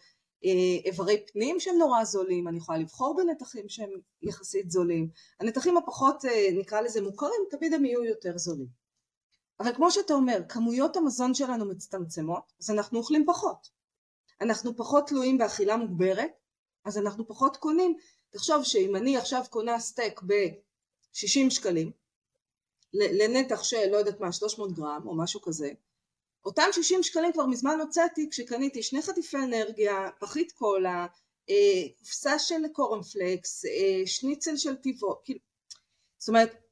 אה, איברי פנים שהם נורא זולים, אני יכולה לבחור בנתחים שהם יחסית זולים. הנתחים הפחות נקרא לזה מוכרים, תמיד הם יהיו יותר זולים. אבל כמו שאתה אומר, כמויות המזון שלנו מצטמצמות, אז אנחנו אוכלים פחות. אנחנו פחות תלויים באכילה מוגברת, אז אנחנו פחות קונים. תחשוב שאם אני עכשיו קונה סטייק ב-60 שקלים, לנתח של לא יודעת מה 300 גרם או משהו כזה, אותם 60 שקלים כבר מזמן הוצאתי כשקניתי שני חטיפי אנרגיה, פחית קולה, אה, קופסה של קורנפלקס, אה, שניצל של טיבו, כאילו, זאת אומרת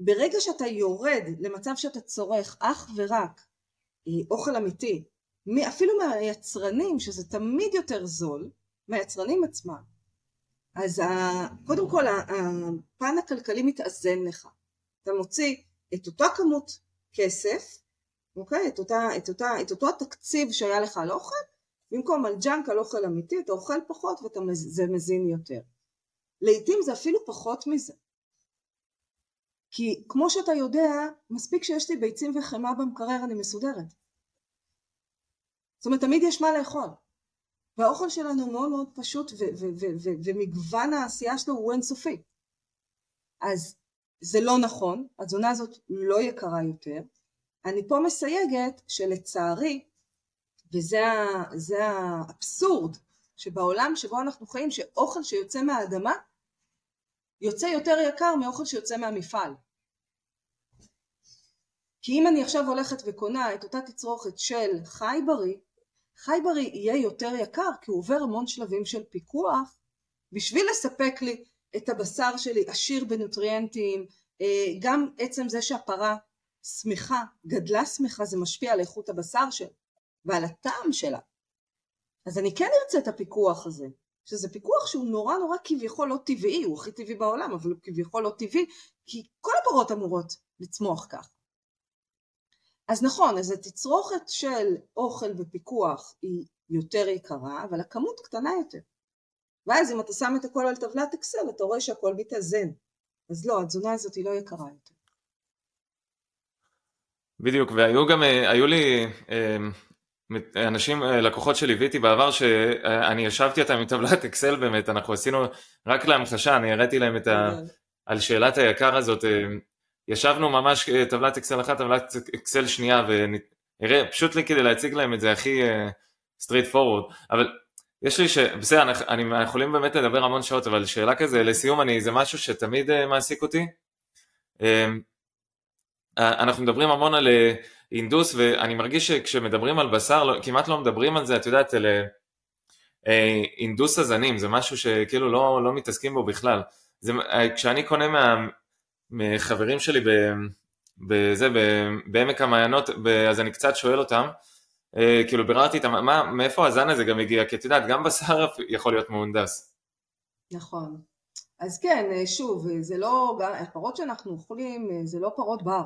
ברגע שאתה יורד למצב שאתה צורך אך ורק אה, אוכל אמיתי, אפילו מהיצרנים, שזה תמיד יותר זול, מהיצרנים עצמם, אז קודם כל הפן הכלכלי מתאזן לך. אתה מוציא את אותה כמות כסף, אוקיי? את, אותה, את, אותה, את אותו התקציב שהיה לך על אוכל, במקום על ג'אנק על אוכל אמיתי, אתה אוכל פחות וזה מזין יותר. לעתים זה אפילו פחות מזה. כי כמו שאתה יודע, מספיק שיש לי ביצים וחמאה במקרר אני מסודרת. זאת אומרת, תמיד יש מה לאכול. והאוכל שלנו מאוד מאוד פשוט ומגוון העשייה שלו הוא אינסופי. אז זה לא נכון, התזונה הזאת לא יקרה יותר. אני פה מסייגת שלצערי, וזה האבסורד, שבעולם שבו אנחנו חיים, שאוכל שיוצא מהאדמה יוצא יותר יקר מאוכל שיוצא מהמפעל. כי אם אני עכשיו הולכת וקונה את אותה תצרוכת של חי בריא, חי בריא יהיה יותר יקר כי הוא עובר המון שלבים של פיקוח בשביל לספק לי את הבשר שלי עשיר בנוטריאנטים, אה, גם עצם זה שהפרה שמחה, גדלה שמחה, זה משפיע על איכות הבשר שלה ועל הטעם שלה. אז אני כן ארצה את הפיקוח הזה. שזה פיקוח שהוא נורא נורא כביכול לא טבעי, הוא הכי טבעי בעולם, אבל הוא כביכול לא טבעי, כי כל הפרות אמורות לצמוח כך. אז נכון, אז התצרוכת של אוכל ופיקוח היא יותר יקרה, אבל הכמות קטנה יותר. ואז אם אתה שם את הכל על טבלת אקסל, אתה רואה שהכל מתאזן. אז לא, התזונה הזאת היא לא יקרה יותר. בדיוק, והיו גם, אה, היו לי אה, אנשים, אה, לקוחות שליוויתי בעבר, שאני ישבתי אותם עם טבלת אקסל באמת, אנחנו עשינו, רק להמחשה, אני הראיתי להם את ה... על שאלת היקר הזאת, אה, ישבנו ממש אה, טבלת אקסל אחת, טבלת אקסל שנייה, ונראה, פשוט לי כדי להציג להם את זה הכי סטריט פורוורד, אבל יש לי ש... בסדר, אנחנו יכולים באמת לדבר המון שעות, אבל שאלה כזה, לסיום, אני, זה משהו שתמיד מעסיק אותי. אנחנו מדברים המון על... אינדוס, ואני מרגיש שכשמדברים על בשר, לא, כמעט לא מדברים על זה, את יודעת, אלה אה, אינדוס הזנים, זה משהו שכאילו לא, לא מתעסקים בו בכלל. זה, אה, כשאני קונה מה, מחברים שלי ב, בזה, ב, בעמק המעיינות, ב, אז אני קצת שואל אותם, אה, כאילו ביררתי איתם, מה, מאיפה הזן הזה גם הגיע, כי את יודעת, גם בשר יכול להיות מהונדס. נכון. אז כן, אה, שוב, זה לא, הפרות שאנחנו אוכלים זה לא פרות בר.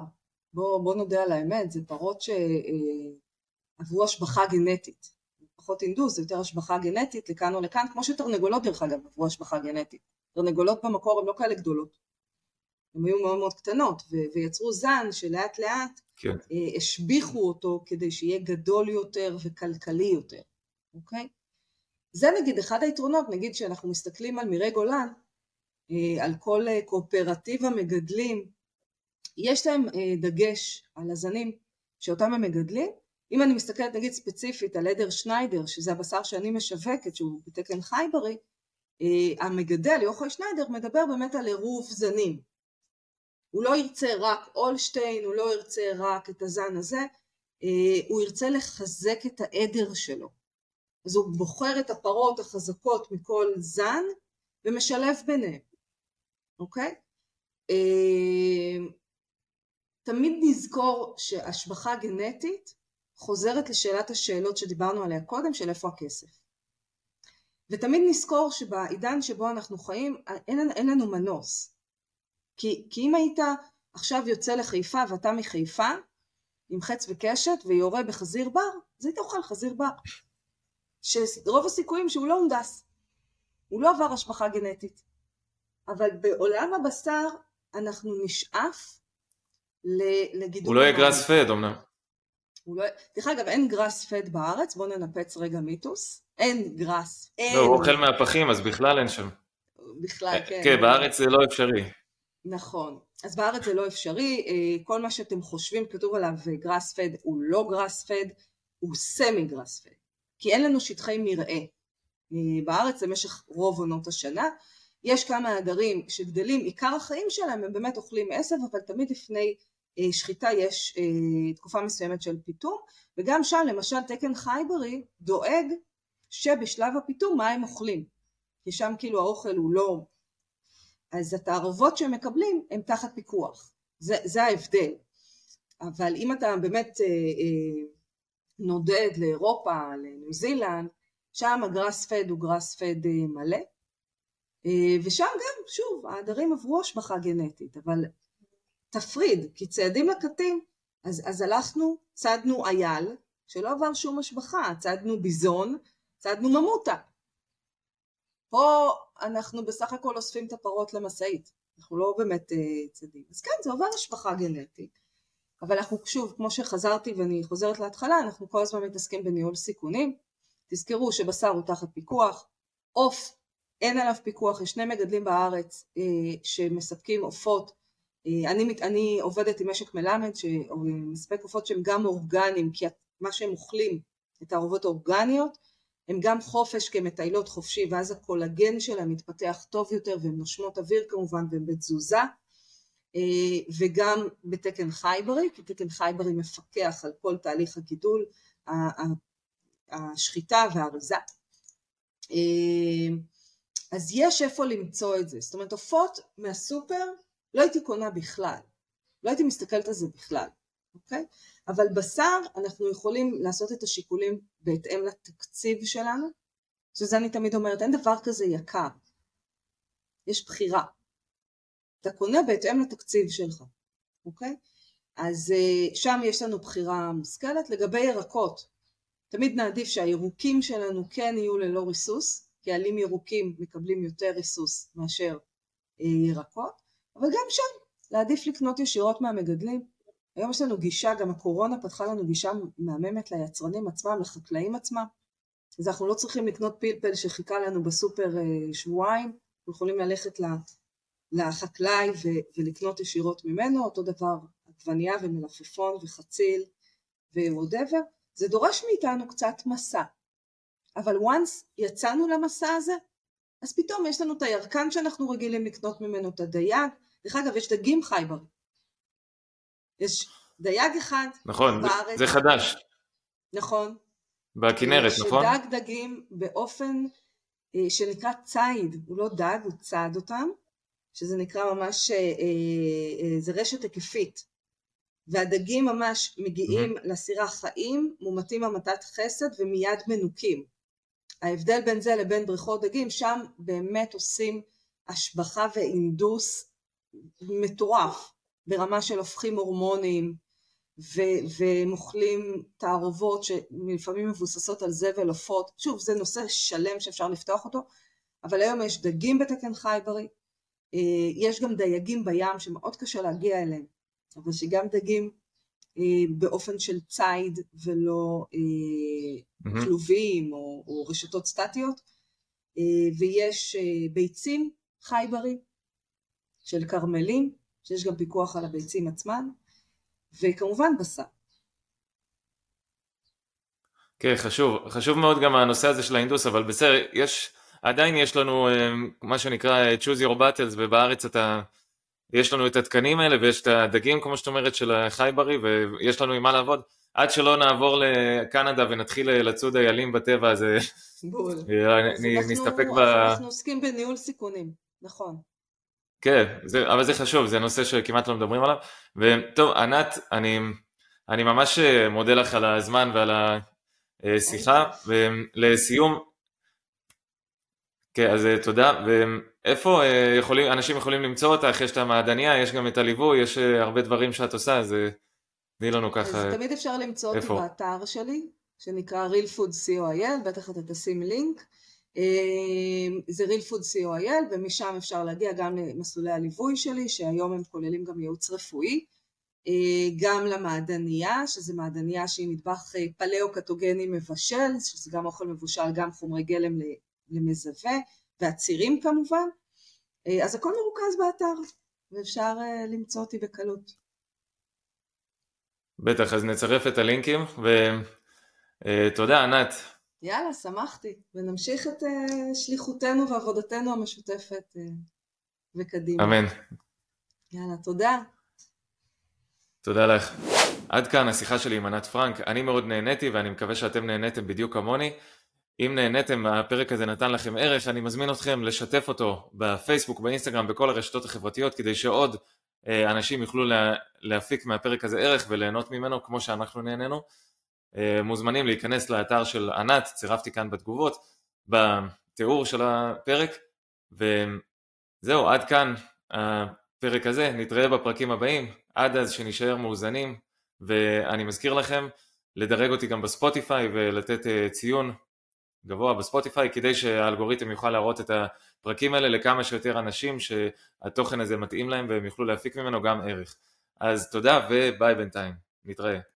בוא, בוא נודה על האמת, זה פרות שעברו השבחה גנטית. פחות הינדוס, זה יותר השבחה גנטית לכאן או לכאן, כמו שתרנגולות דרך אגב עברו השבחה גנטית. תרנגולות במקור הן לא כאלה גדולות. הן היו מאוד מאוד קטנות, ו- ויצרו זן שלאט לאט כן. השביחו אותו כדי שיהיה גדול יותר וכלכלי יותר, אוקיי? זה נגיד אחד היתרונות, נגיד שאנחנו מסתכלים על מירי גולן, אה, על כל אה, קואופרטיב המגדלים, יש להם אה, דגש על הזנים שאותם הם מגדלים. אם אני מסתכלת נגיד ספציפית על עדר שניידר, שזה הבשר שאני משווקת, שהוא בתקן חייברי, המגדל יוחאי שניידר מדבר באמת על עירוב זנים. הוא לא ירצה רק אולשטיין, הוא לא ירצה רק את הזן הזה, הוא ירצה לחזק את העדר שלו. אז הוא בוחר את הפרות החזקות מכל זן ומשלב ביניהם. אוקיי? תמיד נזכור שהשבחה גנטית חוזרת לשאלת השאלות שדיברנו עליה קודם, של איפה הכסף. ותמיד נזכור שבעידן שבו אנחנו חיים אין, אין לנו מנוס. כי, כי אם היית עכשיו יוצא לחיפה ואתה מחיפה, עם חץ וקשת ויורה בחזיר בר, אז היית אוכל חזיר בר. שרוב הסיכויים שהוא לא הונדס. הוא לא עבר השבחה גנטית. אבל בעולם הבשר אנחנו נשאף לגידול... הוא לא יהיה grass fed אמנם. לא... דרך אגב, אין grass fed בארץ, בואו ננפץ רגע מיתוס. אין grass. אין. לא, הוא אוכל מהפחים, אז בכלל אין שם. בכלל, אה, כן. כן, בארץ זה לא אפשרי. נכון. אז בארץ זה לא אפשרי. אה, כל מה שאתם חושבים כתוב עליו grass fed הוא לא grass fed, הוא semi grass fed. כי אין לנו שטחי מרעה אה, בארץ למשך רוב עונות השנה. יש כמה עדרים שגדלים, עיקר החיים שלהם הם באמת אוכלים עשב, אבל תמיד לפני אה, שחיטה יש אה, תקופה מסוימת של פיתום, וגם שם למשל תקן חייברי דואג שבשלב הפיתום מה הם אוכלים, כי שם כאילו האוכל הוא לא... אז התערובות שהם מקבלים הם תחת פיקוח, זה, זה ההבדל. אבל אם אתה באמת אה, אה, נודד לאירופה, לניו זילנד, שם הגראס פד הוא גראס פד אה, מלא, אה, ושם גם, שוב, העדרים עברו השבחה גנטית, אבל תפריד, כי צעדים לקטים, אז, אז הלכנו, צדנו אייל, שלא עבר שום השבחה, צדנו ביזון, צדנו ממוטה. פה אנחנו בסך הכל אוספים את הפרות למשאית, אנחנו לא באמת uh, צדים. אז כן, זה עובר השבחה גנטית, אבל אנחנו שוב, כמו שחזרתי ואני חוזרת להתחלה, אנחנו כל הזמן מתעסקים בניהול סיכונים. תזכרו שבשר הוא תחת פיקוח, עוף אין עליו פיקוח, יש שני מגדלים בארץ אה, שמספקים עופות, אה, אני, אני עובדת עם משק מלמד שמספק עופות שהם גם אורגניים, כי מה שהם אוכלים, את הערובות האורגניות, הם גם חופש כמטיילות חופשי ואז הקולגן שלהם מתפתח טוב יותר והן נושמות אוויר כמובן והן בתזוזה אה, וגם בתקן חייברי, כי תקן חייברי מפקח על כל תהליך הגידול, השחיטה והאריזה. אז יש איפה למצוא את זה. זאת אומרת, עופות מהסופר לא הייתי קונה בכלל. לא הייתי מסתכלת על זה בכלל, אוקיי? אבל בשר אנחנו יכולים לעשות את השיקולים בהתאם לתקציב שלנו, שזה אני תמיד אומרת, אין דבר כזה יקר. יש בחירה. אתה קונה בהתאם לתקציב שלך, אוקיי? אז אה, שם יש לנו בחירה מושכלת. לגבי ירקות, תמיד נעדיף שהירוקים שלנו כן יהיו ללא ריסוס, כי עלים ירוקים מקבלים יותר ריסוס מאשר אה, ירקות, אבל גם שם להעדיף לקנות ישירות מהמגדלים. היום יש לנו גישה, גם הקורונה פתחה לנו גישה מהממת ליצרנים עצמם, לחקלאים עצמם, אז אנחנו לא צריכים לקנות פלפל שחיכה לנו בסופר אה, שבועיים, אנחנו יכולים ללכת לחקלאי ולקנות ישירות ממנו, אותו דבר עגבנייה ומלפפון וחציל ו whatever, זה דורש מאיתנו קצת מסע, אבל once יצאנו למסע הזה, אז פתאום יש לנו את הירקן שאנחנו רגילים לקנות ממנו, את הדייג, דרך אגב יש דגים חי בר, יש דייג אחד נכון, בארץ, זה חדש, נכון, בכנרת, נכון? שדג דגים באופן אה, שנקרא ציד, הוא לא דג, הוא צד אותם, שזה נקרא ממש, אה, אה, זה רשת היקפית, והדגים ממש מגיעים mm-hmm. לסירה חיים, מומתים המתת חסד ומיד מנוקים. ההבדל בין זה לבין בריכות דגים, שם באמת עושים השבחה ואינדוס מטורף, ברמה של הופכים הורמונים ו- ומוכלים תערובות שלפעמים מבוססות על זבל עופות. שוב, זה נושא שלם שאפשר לפתוח אותו, אבל היום יש דגים בתקן חייברי, אה, יש גם דייגים בים שמאוד קשה להגיע אליהם, אבל שגם דגים אה, באופן של ציד ולא mm-hmm. כלובים או, או רשתות סטטיות, ויש ביצים חייברי של כרמלים, שיש גם פיקוח על הביצים עצמן, וכמובן בשר. כן, חשוב, חשוב מאוד גם הנושא הזה של האינדוס, אבל בסדר, יש, עדיין יש לנו מה שנקרא choose your battles, ובארץ אתה, יש לנו את התקנים האלה, ויש את הדגים, כמו שאת אומרת, של החייברי, ויש לנו עם מה לעבוד. עד שלא נעבור לקנדה ונתחיל לצוד איילים בטבע, אז בול. נסתפק ב... אנחנו עוסקים בניהול סיכונים, נכון. כן, זה, אבל זה חשוב, זה נושא שכמעט לא מדברים עליו. וטוב, ענת, אני, אני ממש אה, מודה לך על הזמן ועל השיחה, ולסיום, כן, אז אה, תודה, ואיפה אה, יכולים, אנשים יכולים למצוא אותך, יש את המעדניה, יש גם את הליווי, יש הרבה דברים שאת עושה, אז תני לנו ככה, אז תמיד אפשר למצוא אותי באתר שלי, שנקרא real food co.il, בטח אתה תשים לינק. אמ, זה real food co.il ומשם אפשר להגיע גם למסלולי הליווי שלי שהיום הם כוללים גם ייעוץ רפואי אה, גם למעדניה שזה מעדניה שהיא מטבח אה, פלאו-קטוגני מבשל שזה גם אוכל מבושל גם חומרי גלם למזווה והצירים כמובן אה, אז הכל מרוכז באתר ואפשר למצוא אותי בקלות. בטח אז נצרף את הלינקים ותודה ענת יאללה, שמחתי, ונמשיך את uh, שליחותנו ועבודתנו המשותפת uh, וקדימה. אמן. יאללה, תודה. תודה לך. עד כאן השיחה שלי עם ענת פרנק, אני מאוד נהניתי ואני מקווה שאתם נהניתם בדיוק כמוני. אם נהניתם, הפרק הזה נתן לכם ערך, אני מזמין אתכם לשתף אותו בפייסבוק, באינסטגרם, בכל הרשתות החברתיות, כדי שעוד אה, אנשים יוכלו להפיק מהפרק הזה ערך וליהנות ממנו כמו שאנחנו נהנינו. אה, מוזמנים להיכנס לאתר של ענת, צירפתי כאן בתגובות, בתיאור של הפרק, וזהו, עד כאן הפרק הזה, נתראה בפרקים הבאים, עד אז שנשאר מאוזנים, ואני מזכיר לכם לדרג אותי גם בספוטיפיי ולתת אה, ציון גבוה בספוטיפיי כדי שהאלגוריתם יוכל להראות את הפרקים האלה לכמה שיותר אנשים שהתוכן הזה מתאים להם והם יוכלו להפיק ממנו גם ערך. אז תודה וביי בינתיים, נתראה.